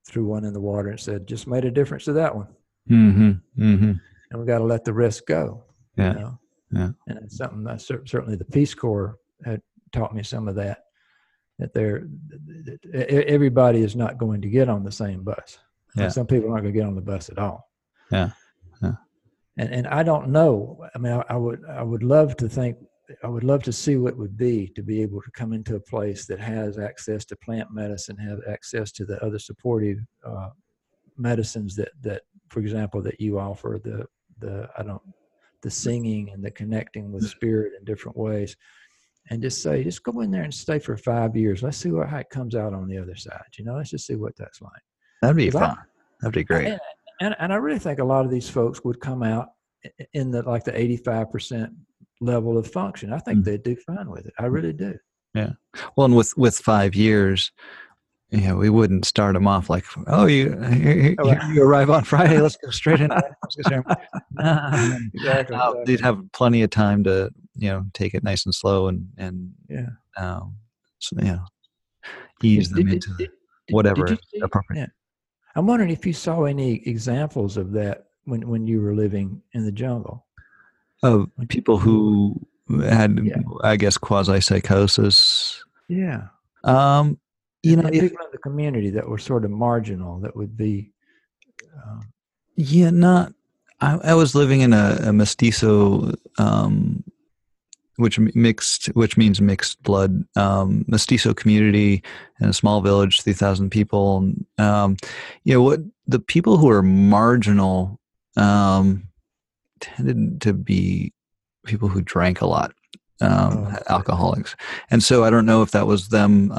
Threw one in the water and said, "Just made a difference to that one." Mm-hmm. Mm-hmm. and we got to let the rest go. Yeah. You know? Yeah. And it's something that certainly the Peace Corps had taught me some of that. That they're that everybody is not going to get on the same bus. Yeah. Some people aren't going to get on the bus at all. Yeah. Yeah. And and I don't know. I mean, I, I would I would love to think. I would love to see what it would be to be able to come into a place that has access to plant medicine, have access to the other supportive uh, medicines that that, for example, that you offer the the I don't the singing and the connecting with spirit in different ways, and just say, just go in there and stay for five years. Let's see what how it comes out on the other side. You know, let's just see what that's like. That'd be 'Cause I- fun. That'd be great. And, and and I really think a lot of these folks would come out in the like the eighty five percent level of function. I think Mm. they'd do fine with it. I really do. Yeah well, and with with five years, you know, we wouldn't start them off like, "Oh, you here, here- Oh, you arrive on Friday. Let's go straight in." Let's go straight in." Nah. Exactly. Uh, they'd have plenty of time to you know take it nice and slow and and yeah. um, so, you know ease them Did- into did- did- whatever did see- appropriate. Yeah. I'm wondering if you saw any examples of that when when you were living in the jungle. of people who had, Yeah. I guess, quasi psychosis. Yeah. Um, you know, if, people in the community that were sort of marginal that would be. Um, yeah, not. I, I was living in a, a mestizo, um, which mixed, which means mixed blood, um, mestizo community in a small village, three thousand people. Um, you know what? The people who are marginal um, tended to be people who drank a lot, um, Oh, alcoholics, and so I don't know if that was them.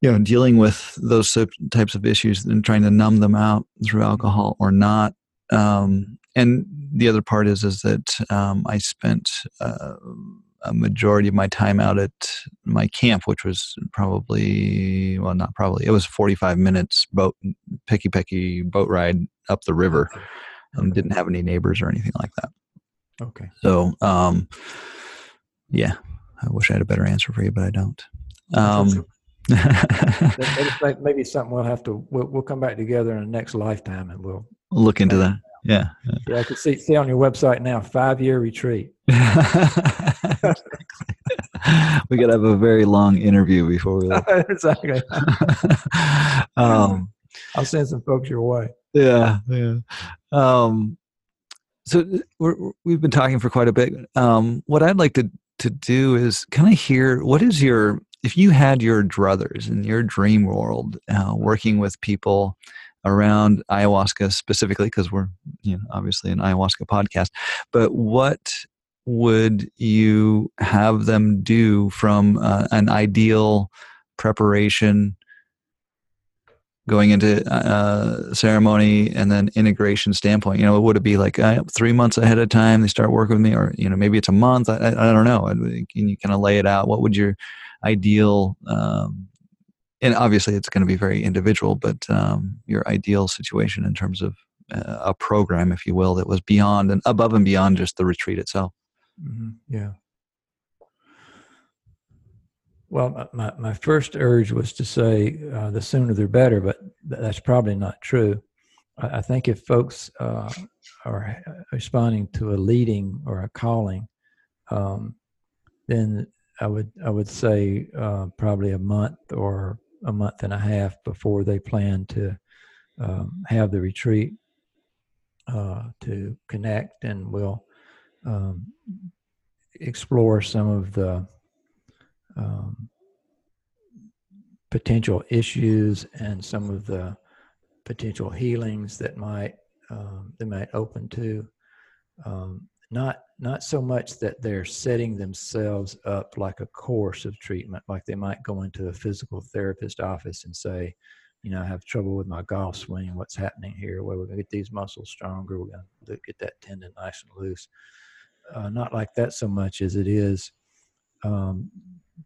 Um, you know, dealing with those types of issues and trying to numb them out through alcohol or not. Um, and the other part is is that um, I spent uh, a majority of my time out at my camp, which was probably well, not probably. It was forty five minutes boat peque peque boat ride up the river, and didn't have any neighbors or anything like that. Okay. So, um, yeah, I wish I had a better answer for you, but I don't. Um, maybe something we'll have to we'll, we'll come back together in the next lifetime and we'll look into that. Yeah. yeah I can see see on your website now five year retreat we got to have a very long interview before we. Look. exactly um, I'll send some folks your way yeah, yeah. Um, so we're- we've been talking for quite a bit. Um, what I'd like to to do is, kind of hear what is your if you had your druthers in your dream world, uh, working with people around ayahuasca specifically, because we're you know obviously an ayahuasca podcast, but what would you have them do from uh, an ideal preparation going into uh, ceremony and then integration standpoint? You know would it be like uh, three months ahead of time they start working with me or you know maybe it's a month i, I I don't know can you kind of lay it out? What would your ideal um, and obviously it's going to be very individual but um, your ideal situation in terms of uh, a program if you will that was beyond and above and beyond just the retreat itself. Hmm yeah. Well my- my, first urge was to say uh, the sooner the better but that's probably not true. I, I think if folks uh, are responding to a leading or a calling um, then I would I would say uh, probably a month or a month and a half before they plan to um, have the retreat uh, to connect, and we'll um, explore some of the um, potential issues and some of the potential healings that might um, they might open to. Um, not not so much that they're setting themselves up like a course of treatment, like they might go into a physical therapist office and say, you know, I have trouble with my golf swing. What's happening here? Well, we're going to get these muscles stronger. We're going to get that tendon nice and loose. Uh, not like that so much as it is um,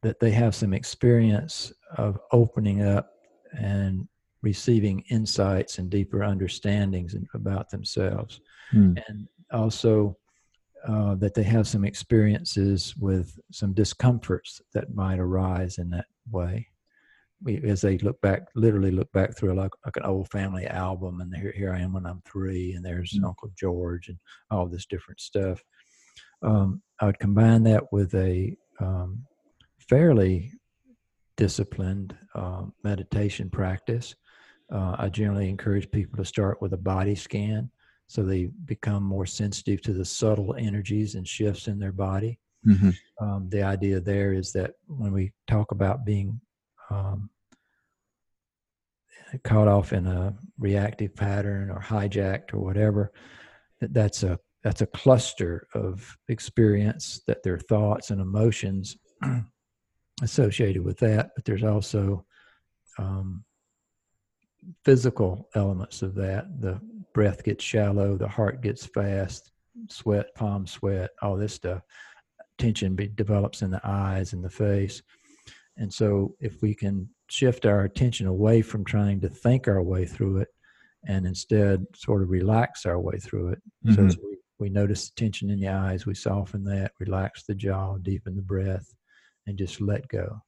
that they have some experience of opening up and receiving insights and deeper understandings about themselves. Hmm. And also uh, that they have some experiences with some discomforts that might arise in that way. We, as they look back, literally look back through like, like an old family album, and here, here I am when I'm three, and there's mm-hmm. Uncle George, and all this different stuff. Um, I would combine that with a um, fairly disciplined uh, meditation practice. Uh, I generally encourage people to start with a body scan so they become more sensitive to the subtle energies and shifts in their body. Mm-hmm. Um, the idea there is that when we talk about being um, caught off in a reactive pattern or hijacked or whatever, that that's a that's a cluster of experience that there are thoughts and emotions associated with that, but there's also um, physical elements of that. The breath gets shallow, the heart gets fast, sweat, palm sweat, all this stuff. Tension be, develops in the eyes and the face. And so, if we can shift our attention away from trying to think our way through it and instead sort of relax our way through it. Mm-hmm. So, we, we notice the tension in the eyes, we soften that, relax the jaw, deepen the breath, and just let go.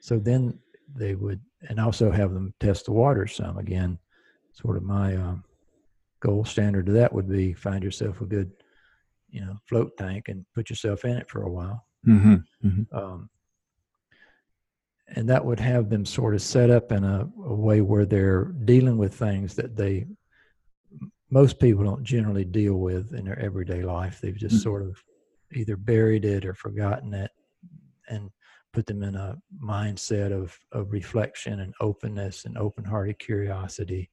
So then they would, and also have them test the water some. Again, sort of my um, gold standard to that would be find yourself a good, you know, float tank and put yourself in it for a while. Mm-hmm. Mm-hmm. Um, and that would have them sort of set up in a, a, way where they're dealing with things that they most people don't generally deal with in their everyday life they've just mm-hmm. sort of either buried it or forgotten it and put them in a mindset of, of reflection and openness and open-hearted curiosity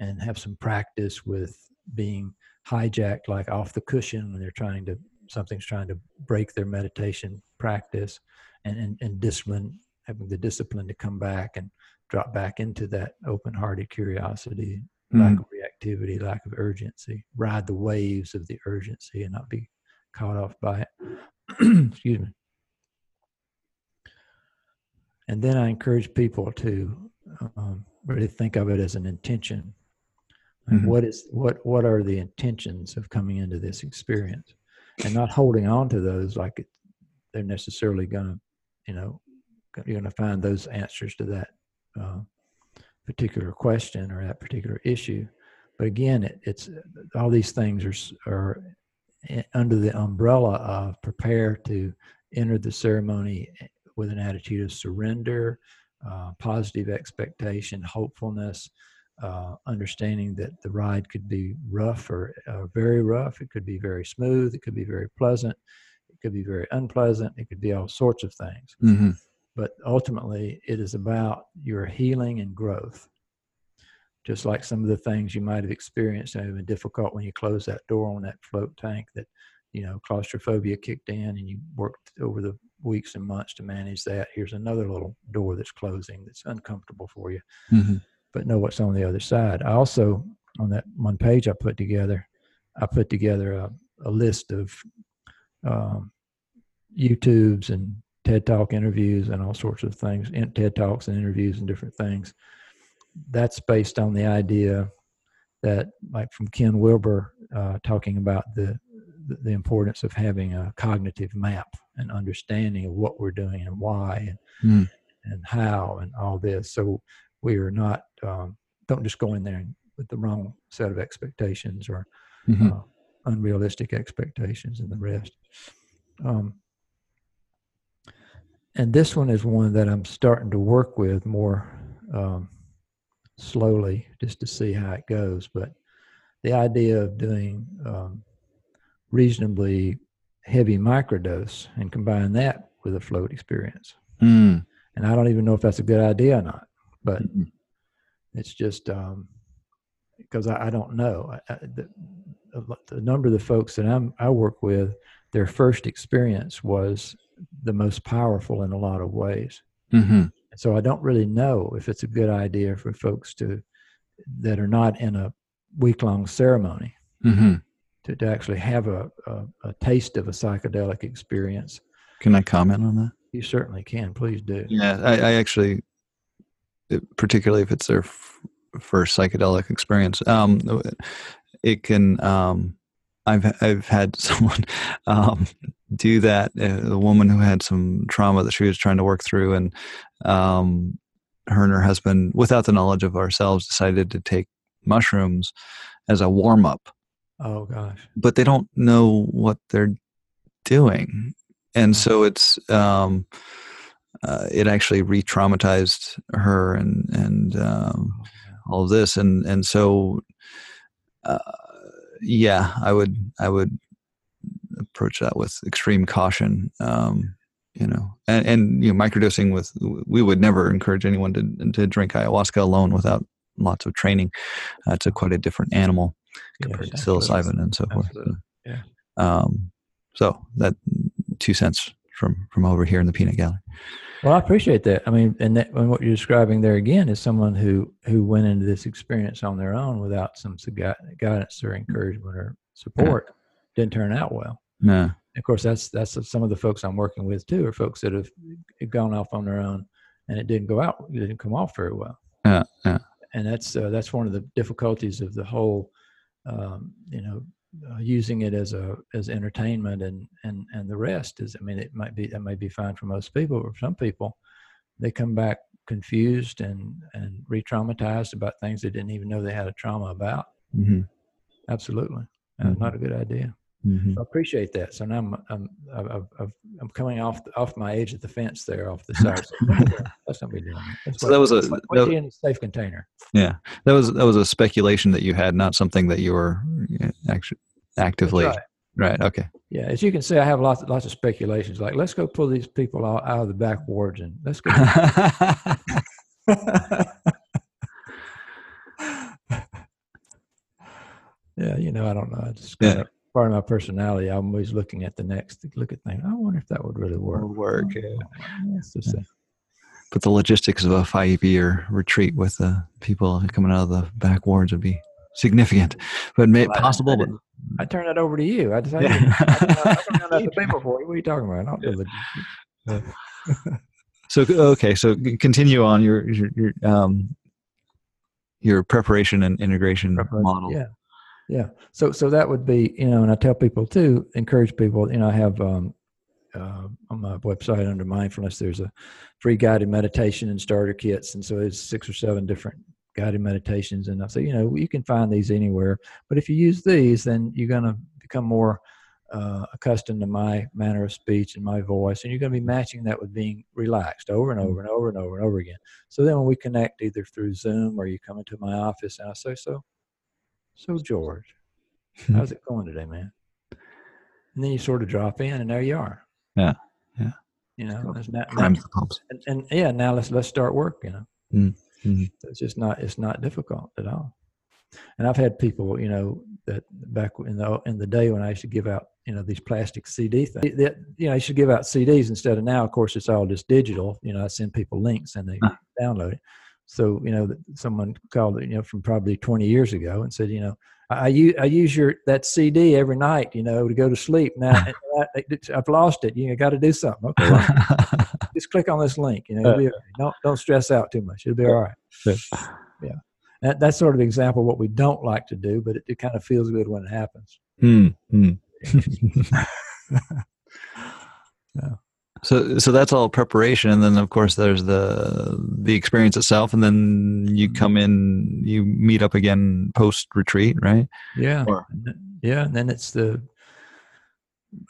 and have some practice with being hijacked like off the cushion when they're trying to something's trying to break their meditation practice and, and, and discipline having the discipline to come back and drop back into that open-hearted curiosity mm-hmm. lack of reactivity lack of urgency ride the waves of the urgency and not be caught off by it excuse me and then i encourage people to um, really think of it as an intention Mm-hmm. What is what what are the intentions of coming into this experience, and not holding on to those like it, they're necessarily going to, you know, you're going to find those answers to that uh, particular question or that particular issue. But again, it, it's all these things are are under the umbrella of prepare to enter the ceremony with an attitude of surrender, uh, positive expectation, hopefulness, uh, understanding that the ride could be rough or uh, very rough. It could be very smooth. It could be very pleasant. It could be very unpleasant. It could be all sorts of things. Mm-hmm. But ultimately, it is about your healing and growth. Just like some of the things you might have experienced and have been difficult when you close that door on that float tank that, you know, claustrophobia kicked in and you worked over the weeks and months to manage that. Here's another little door that's closing that's uncomfortable for you. Mm-hmm but know what's on the other side. I also, on that one page I put together, I put together a, a list of um, YouTubes and TED Talk interviews and all sorts of things, TED Talks and interviews and different things. That's based on the idea that, like from Ken Wilber, uh, talking about the the importance of having a cognitive map and understanding of what we're doing and why and, mm. and how and all this. So we are not um, don't just go in there with the wrong set of expectations or mm-hmm. uh, unrealistic expectations and the rest. Um, and this one is one that I'm starting to work with more um, slowly just to see how it goes. But the idea of doing um, reasonably heavy microdose and combine that with a float experience. Mm. And I don't even know if that's a good idea or not but mm-hmm. it's just um, because I, I, don't know. I, the, the number of the folks that I'm, I work with, their first experience was the most powerful in a lot of ways. Mm-hmm. So I don't really know if it's a good idea for folks to that are not in a week long ceremony Mm-hmm. to, to actually have a, a, a taste of a psychedelic experience. Can I comment on that? You certainly can. Please do. Yeah, I, I actually, particularly if it's their f- first psychedelic experience, um, it can. Um, I've I've had someone um, do that. uh, A woman who had some trauma that she was trying to work through, and um, her and her husband, without the knowledge of ourselves, decided to take mushrooms as a warm up Oh gosh. but they don't know what they're doing and so it's um uh, it actually re-traumatized her and and um, Oh, all of this. And and so uh, yeah i would i would approach that with extreme caution um you know. And, and you know microdosing with we would never encourage anyone to to drink ayahuasca alone without lots of training. Uh, it's a quite a different animal compared Yes, to psilocybin and so forth. Absolutely. Yeah. um so that two cents from from over here in the peanut gallery Well, I appreciate that. I mean, and, that, and what you're describing there again is someone who who went into this experience on their own without some guidance or encouragement or support. Didn't turn out well. yeah Of course, that's that's some of the folks I'm working with too, are folks that have gone off on their own, and it didn't go out, it didn't come off very well. yeah yeah And that's uh, that's one of the difficulties of the whole, um, you know, uh, using it as a as entertainment and and and the rest is. I mean, it might be that may be fine for most people, but for some people, they come back confused and and re-traumatized about things they didn't even know they had a trauma about. hmm Absolutely, uh, not a good idea. Hmm I appreciate that. So now I'm I'm I've, I've- I've, I'm coming off the, off my edge of the fence there, off the side. So let's not be doing that. So wait- that was a- let's wait- wait that- in a safe container. yeah that was that was a speculation that you had not something that you were actually actively right. right. okay Yeah, as you can see, I have lots lots of speculations. Like, let's go pull these people out, out of the back wards and let's go. yeah, you know, I don't know. I just Yeah. kind of part of my personality. I'm always looking at the next, look at things. I wonder if that would really work. Will work, yeah. Yeah, it's just a- but the logistics of a five year retreat with the people coming out of the back wards would be significant but may, Well, possible I but I turn that over to you. I decided. I, Yeah. didn't- I, I don't know that the paper for you. What are you talking about? I don't do the- so okay so continue on your your, your um your preparation and integration preparation. model Yeah, yeah. So so that would be you know, and I tell people too, encourage people. You know, I have um, uh, on my website under mindfulness, there's a free guided meditation and starter kits, and so there's six or seven different guided meditations, and I say you know you can find these anywhere, but if you use these, then you're going to become more uh, accustomed to my manner of speech and my voice, and you're going to be matching that with being relaxed over and over and over and over and over again. So then when we connect either through Zoom or you come into my office and I say, so, so George, how's it going today, man? And then you sort of drop in and there you are. Yeah, yeah. You know, it's not, primes the pumps and, and yeah, now let's, let's start work, you know. Mm, mhm. It's just not, it's not difficult at all. And I've had people, you know, that back in the in the day when I used to give out, you know, these plastic CD things. That, you know, I used to give out CDs instead of now. Of course, it's all just digital. You know, I send people links and they Huh. download it. So you know, someone called you know, from probably 20 years ago and said, you know, I, I use I use your that CD every night, you know, to go to sleep. Now I, I've lost it. You know, got to do something. Okay, well, just click on this link. You know, be okay. don't don't stress out too much. It'll be all right. Yeah, that, that's sort of an example of what we don't like to do, but it, it kind of feels good when it happens. Hmm, hmm. Yeah. So, so that's all preparation, and then of course there's the the experience itself, and then you come in, you meet up again post retreat, right? Yeah, Or- yeah, and then it's the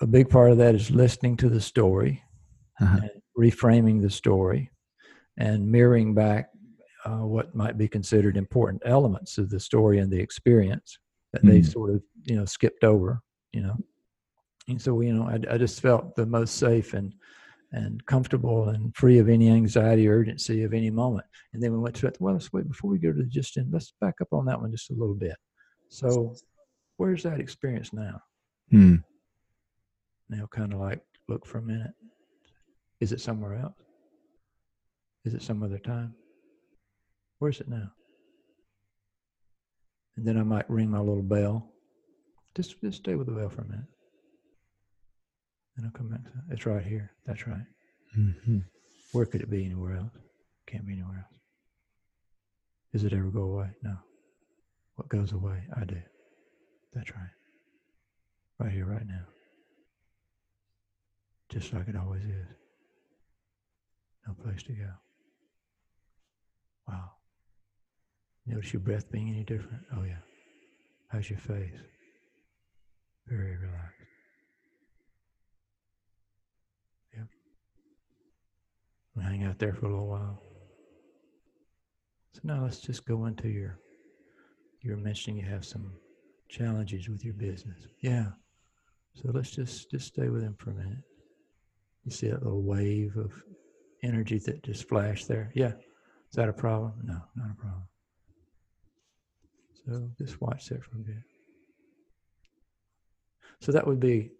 a big part of that is listening to the story, Uh-huh. and reframing the story, and mirroring back uh, what might be considered important elements of the story and the experience that they Mhm. sort of you know skipped over, you know. And so you know, I, I just felt the most safe and and comfortable and free of any anxiety or urgency of any moment. And then we went to it. Well, let's wait before we go to the just in. Let's back up on that one just a little bit. So where's that experience now? Hmm. Now, kind of like look for a minute. Is it somewhere else? Is it some other time? Where's it now? And then I might ring my little bell. Just, just stay with the bell for a minute. And I'll come back to it's right here. That's right. Mm-hmm. Where could it be anywhere else? Can't be anywhere else. Does it ever go away? No. What goes away? I do. That's right. Right here, right now. Just like it always is. No place to go. Wow. Notice your breath being any different? Oh, yeah. How's your face? Very relaxed. We'll hang out there for a little while. So now let's just go into your, you're mentioning you have some challenges with your business. Yeah. So let's just, just stay with them for a minute. You see that little wave of energy that just flashed there? Yeah. Is that a problem? No, not a problem. So just watch that for a bit. So that would be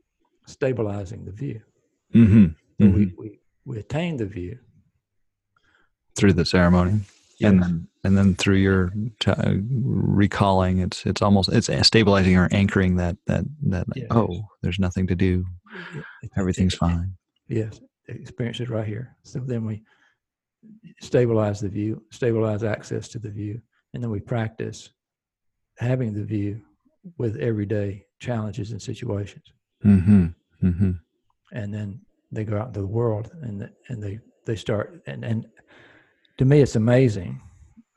stabilizing the view. hmm So we, we, we attain the view. Through the ceremony. and then and then through your t- uh, recalling it's it's almost it's stabilizing or anchoring that that that Yes. oh there's nothing to do everything's fine Yes, the experience is right here. So then we stabilize the view, stabilize access to the view, and then we practice having the view with everyday challenges and situations. mm-hmm mm-hmm And then they go out into the world and and they they start and and to me it's amazing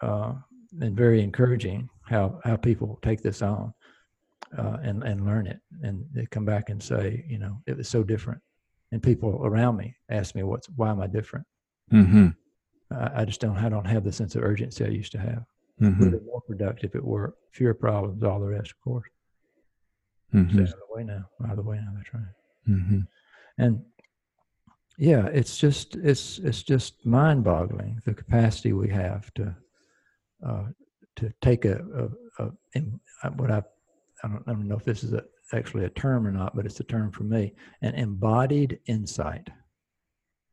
uh, and very encouraging how how people take this on uh, and and learn it. And they come back and say you know it was so different. And people around me ask me what's why am I different? Mm-hmm. I, I just don't I don't have the sense of urgency I used to have. Mm-hmm, really more productive at work fewer problems all the rest of course. Mm-hmm, out of the way now out of the way now that's right. Mm-hmm. and yeah it's just it's it's just mind-boggling the capacity we have to uh, to take a, a, a uh, what I I don't, I don't know if this is a, actually a term or not, but it's a term for me an embodied insight.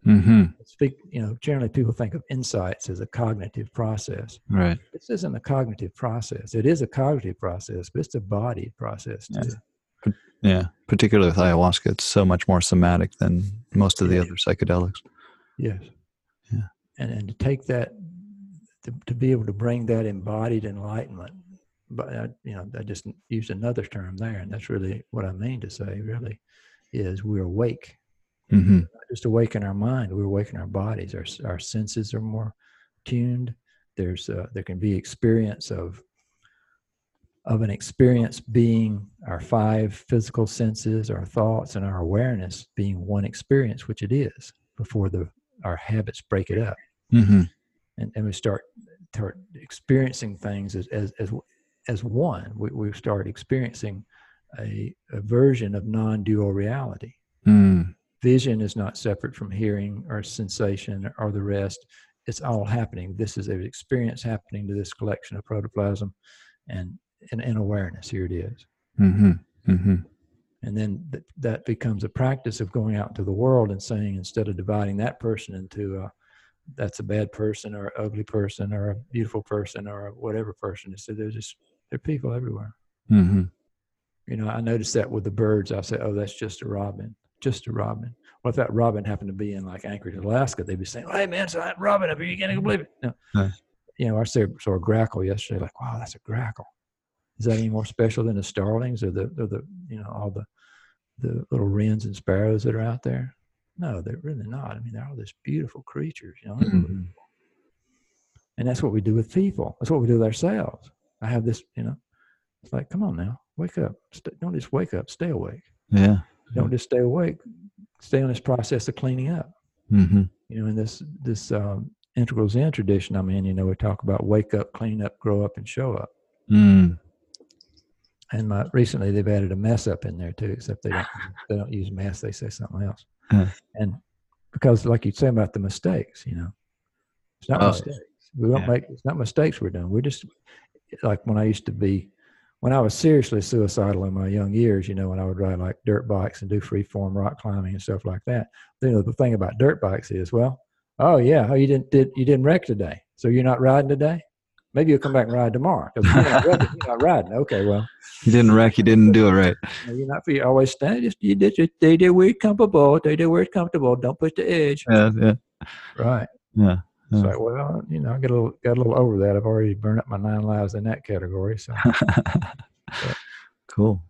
Mm-hmm. Speak, you know, generally people think of insights as a cognitive process. right This isn't a cognitive process. It is a cognitive process, but it's a body process too. Yeah particularly with ayahuasca it's so much more somatic than most of the other psychedelics Yes. Yeah. And and to take that, to, to be able to bring that embodied enlightenment, but I, you know, I just used another term there, and that's really what I mean to say. Really, is we're awake, mm-hmm not just awake in our mind. We're awake in our bodies. Our our senses are more tuned. There's uh, there can be experience of of an experience being our five physical senses, our thoughts, and our awareness being one experience, which it is before the our habits break it up mm-hmm and, and we start, start experiencing things as as as, as one. We, we start experiencing a, a version of non-dual reality. mm Vision is not separate from hearing or sensation or the rest. It's all happening. This is an experience happening to this collection of protoplasm, and and, awareness. Here it is. mm-hmm mm-hmm And then th- that becomes a practice of going out into the world and saying, instead of dividing that person into uh, that's a bad person or an ugly person or a beautiful person or a whatever person, it's there's just there are people everywhere. mm-hmm You know, I noticed that with the birds. I say, oh, that's just a robin, just a robin. Well, if that robin happened to be in like Anchorage, Alaska, they'd be saying, hey, man, so that robin up here, you can't believe it. No. Nice. You know, I saw, saw a grackle yesterday, like, wow, that's a grackle. Is that any more special than the starlings or the, or the you know, all the, the little wrens and sparrows that are out there? No, they're really not. I mean, they're all these beautiful creatures, you know. Mhm. And that's what we do with people. That's what we do with ourselves. I have this, you know, it's like, come on now, wake up. Stay, don't just wake up, stay awake. yeah Don't just stay awake. Stay on this process of cleaning up. mm-hmm You know, in this this um, integral Zen tradition I'm in, you know, we talk about wake up, clean up, grow up, and show up. mm And my, recently they've added a mess up in there too, except they don't they don't use mess, they say something else. Huh. And because, like you say about the mistakes, you know, it's not Oh, mistakes. We don't yeah. make it's not mistakes we're doing. We're just like when I used to be when I was seriously suicidal in my young years, you know, when I would ride like dirt bikes and do free form rock climbing and stuff like that. You know, the thing about dirt bikes is, well, oh yeah, oh you didn't did you didn't wreck today, so you're not riding today. Maybe you'll come back and ride tomorrow because you're, not riding, you're not riding. Okay, well, you didn't wreck, you didn't do it right. You're not. For you always stand. Just you did. You, they did where it's comfortable. They did where it's comfortable. Don't push the edge. Yeah, yeah. Right. Yeah. It's like, well, you know, I got a little got a little over that. I've already burned up my nine lives in that category. So cool.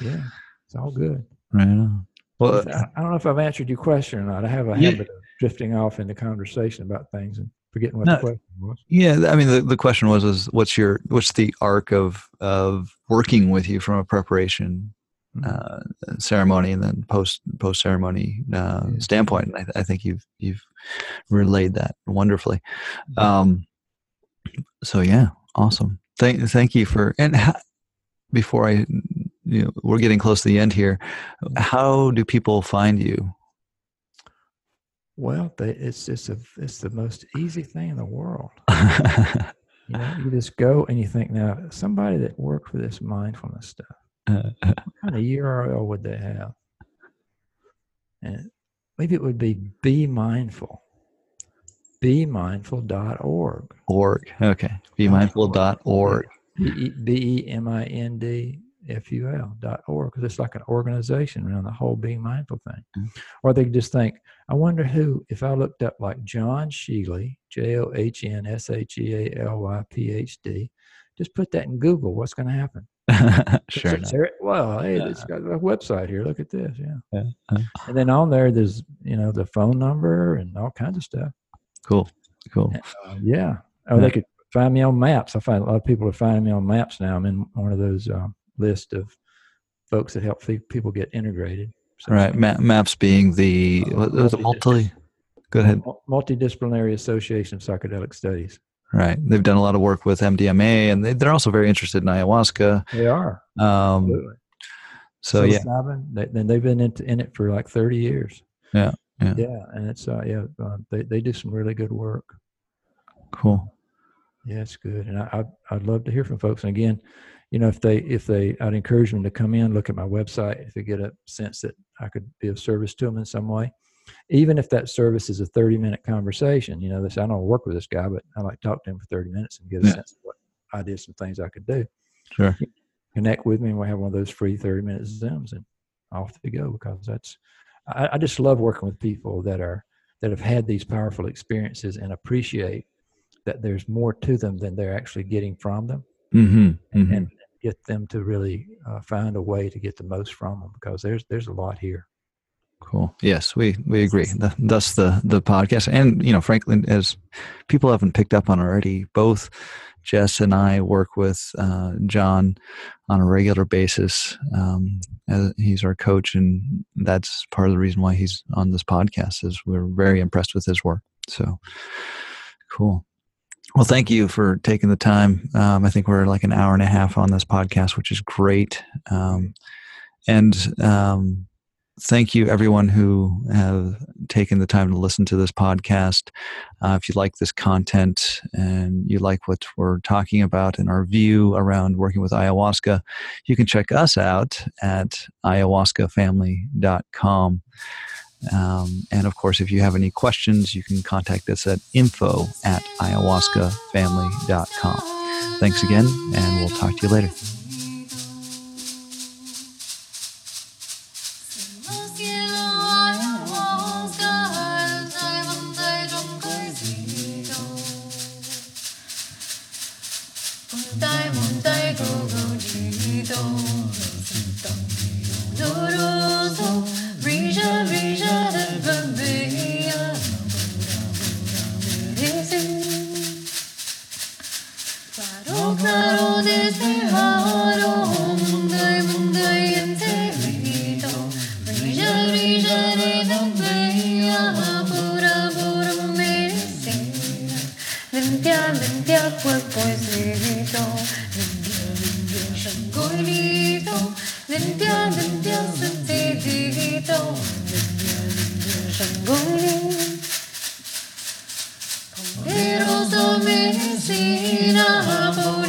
Yeah, it's all good. Right on. Well, I, I, don't know if I've answered your question or not. I have a yeah. habit of drifting off into conversation about things and forgetting what no, the question was. Yeah, I mean, the, the question was, is what's your what's the arc of of working with you from a preparation mm-hmm. uh, ceremony and then post post ceremony uh, yeah. standpoint? I, I, think you've you've relayed that wonderfully. Mm-hmm. Um, so yeah, awesome. Thank thank you for and before I, you know, we're getting close to the end here. How do people find you? Well, they, it's just a, it's the most easy thing in the world. you know, you just go and you think now somebody that worked for this mindfulness stuff, what kind of URL would they have? And maybe it would be be mindful. Be mindful.org. Org. Okay. Be mindful.org. B E M I N D F U L dot org because it's like an organization around the whole being mindful thing. Mm-hmm. Or they just think, I wonder who, if I looked up like John Shealy, J O H N S H E A L Y P H D, just put that in Google, what's going to happen? sure. well, hey, it's got a website here. Look at this. Yeah. yeah. Uh, and then on there, there's, you know, the phone number and all kinds of stuff. Cool. Cool. Uh, yeah. Oh, yeah. they could find me on maps. I find a lot of people are finding me on maps now. I'm in one of those uh, list of folks that help people get integrated. So, right, Ma- maps being the uh, the multi. Go ahead. Multidisciplinary Association of Psychedelic Studies. Right, they've done a lot of work with MDMA, and they, are also very interested in ayahuasca. They are. Um, so, so yeah, they, they've been in, in it for like thirty years. Yeah, yeah, yeah, and it's uh, yeah, uh, they they do some really good work. Cool. Yeah, it's good, and I, I'd, I'd love to hear from folks. And again, you know, if they if they, I'd encourage them to come in, look at my website, if they get a sense that I could be of service to them in some way, even if that service is a thirty minute conversation. You know, this I don't work with this guy, but I like to talk to him for thirty minutes and get a yeah. sense of what ideas and things I could do. Sure. Connect with me, and we'll have one of those free thirty minute zooms, and off to go because that's. I, I just love working with people that are that have had these powerful experiences and appreciate that there's more to them than they're actually getting from them, mm-hmm, mm-hmm. and get them to really uh, find a way to get the most from them because there's there's a lot here. Cool. Yes, we we agree. Thus the the podcast, and you know, frankly, as people haven't picked up on already, both Jess and I work with uh, John on a regular basis. Um, he's our coach, and that's part of the reason why he's on this podcast. Is we're very impressed with his work. So cool. Well, thank you for taking the time. Um, I think we're like an hour and a half on this podcast, which is great. Um, and um, thank you, everyone who have taken the time to listen to this podcast. Uh, if you like this content and you like what we're talking about and our view around working with ayahuasca, you can check us out at ayahuascafamily.com. Um, and of course, if you have any questions, you can contact us at info at ayahuascafamily.com. Thanks again, and we'll talk to you later. cuerpo es delito. Golito, limpia, limpia, sentidito. Pero su medicina, amor.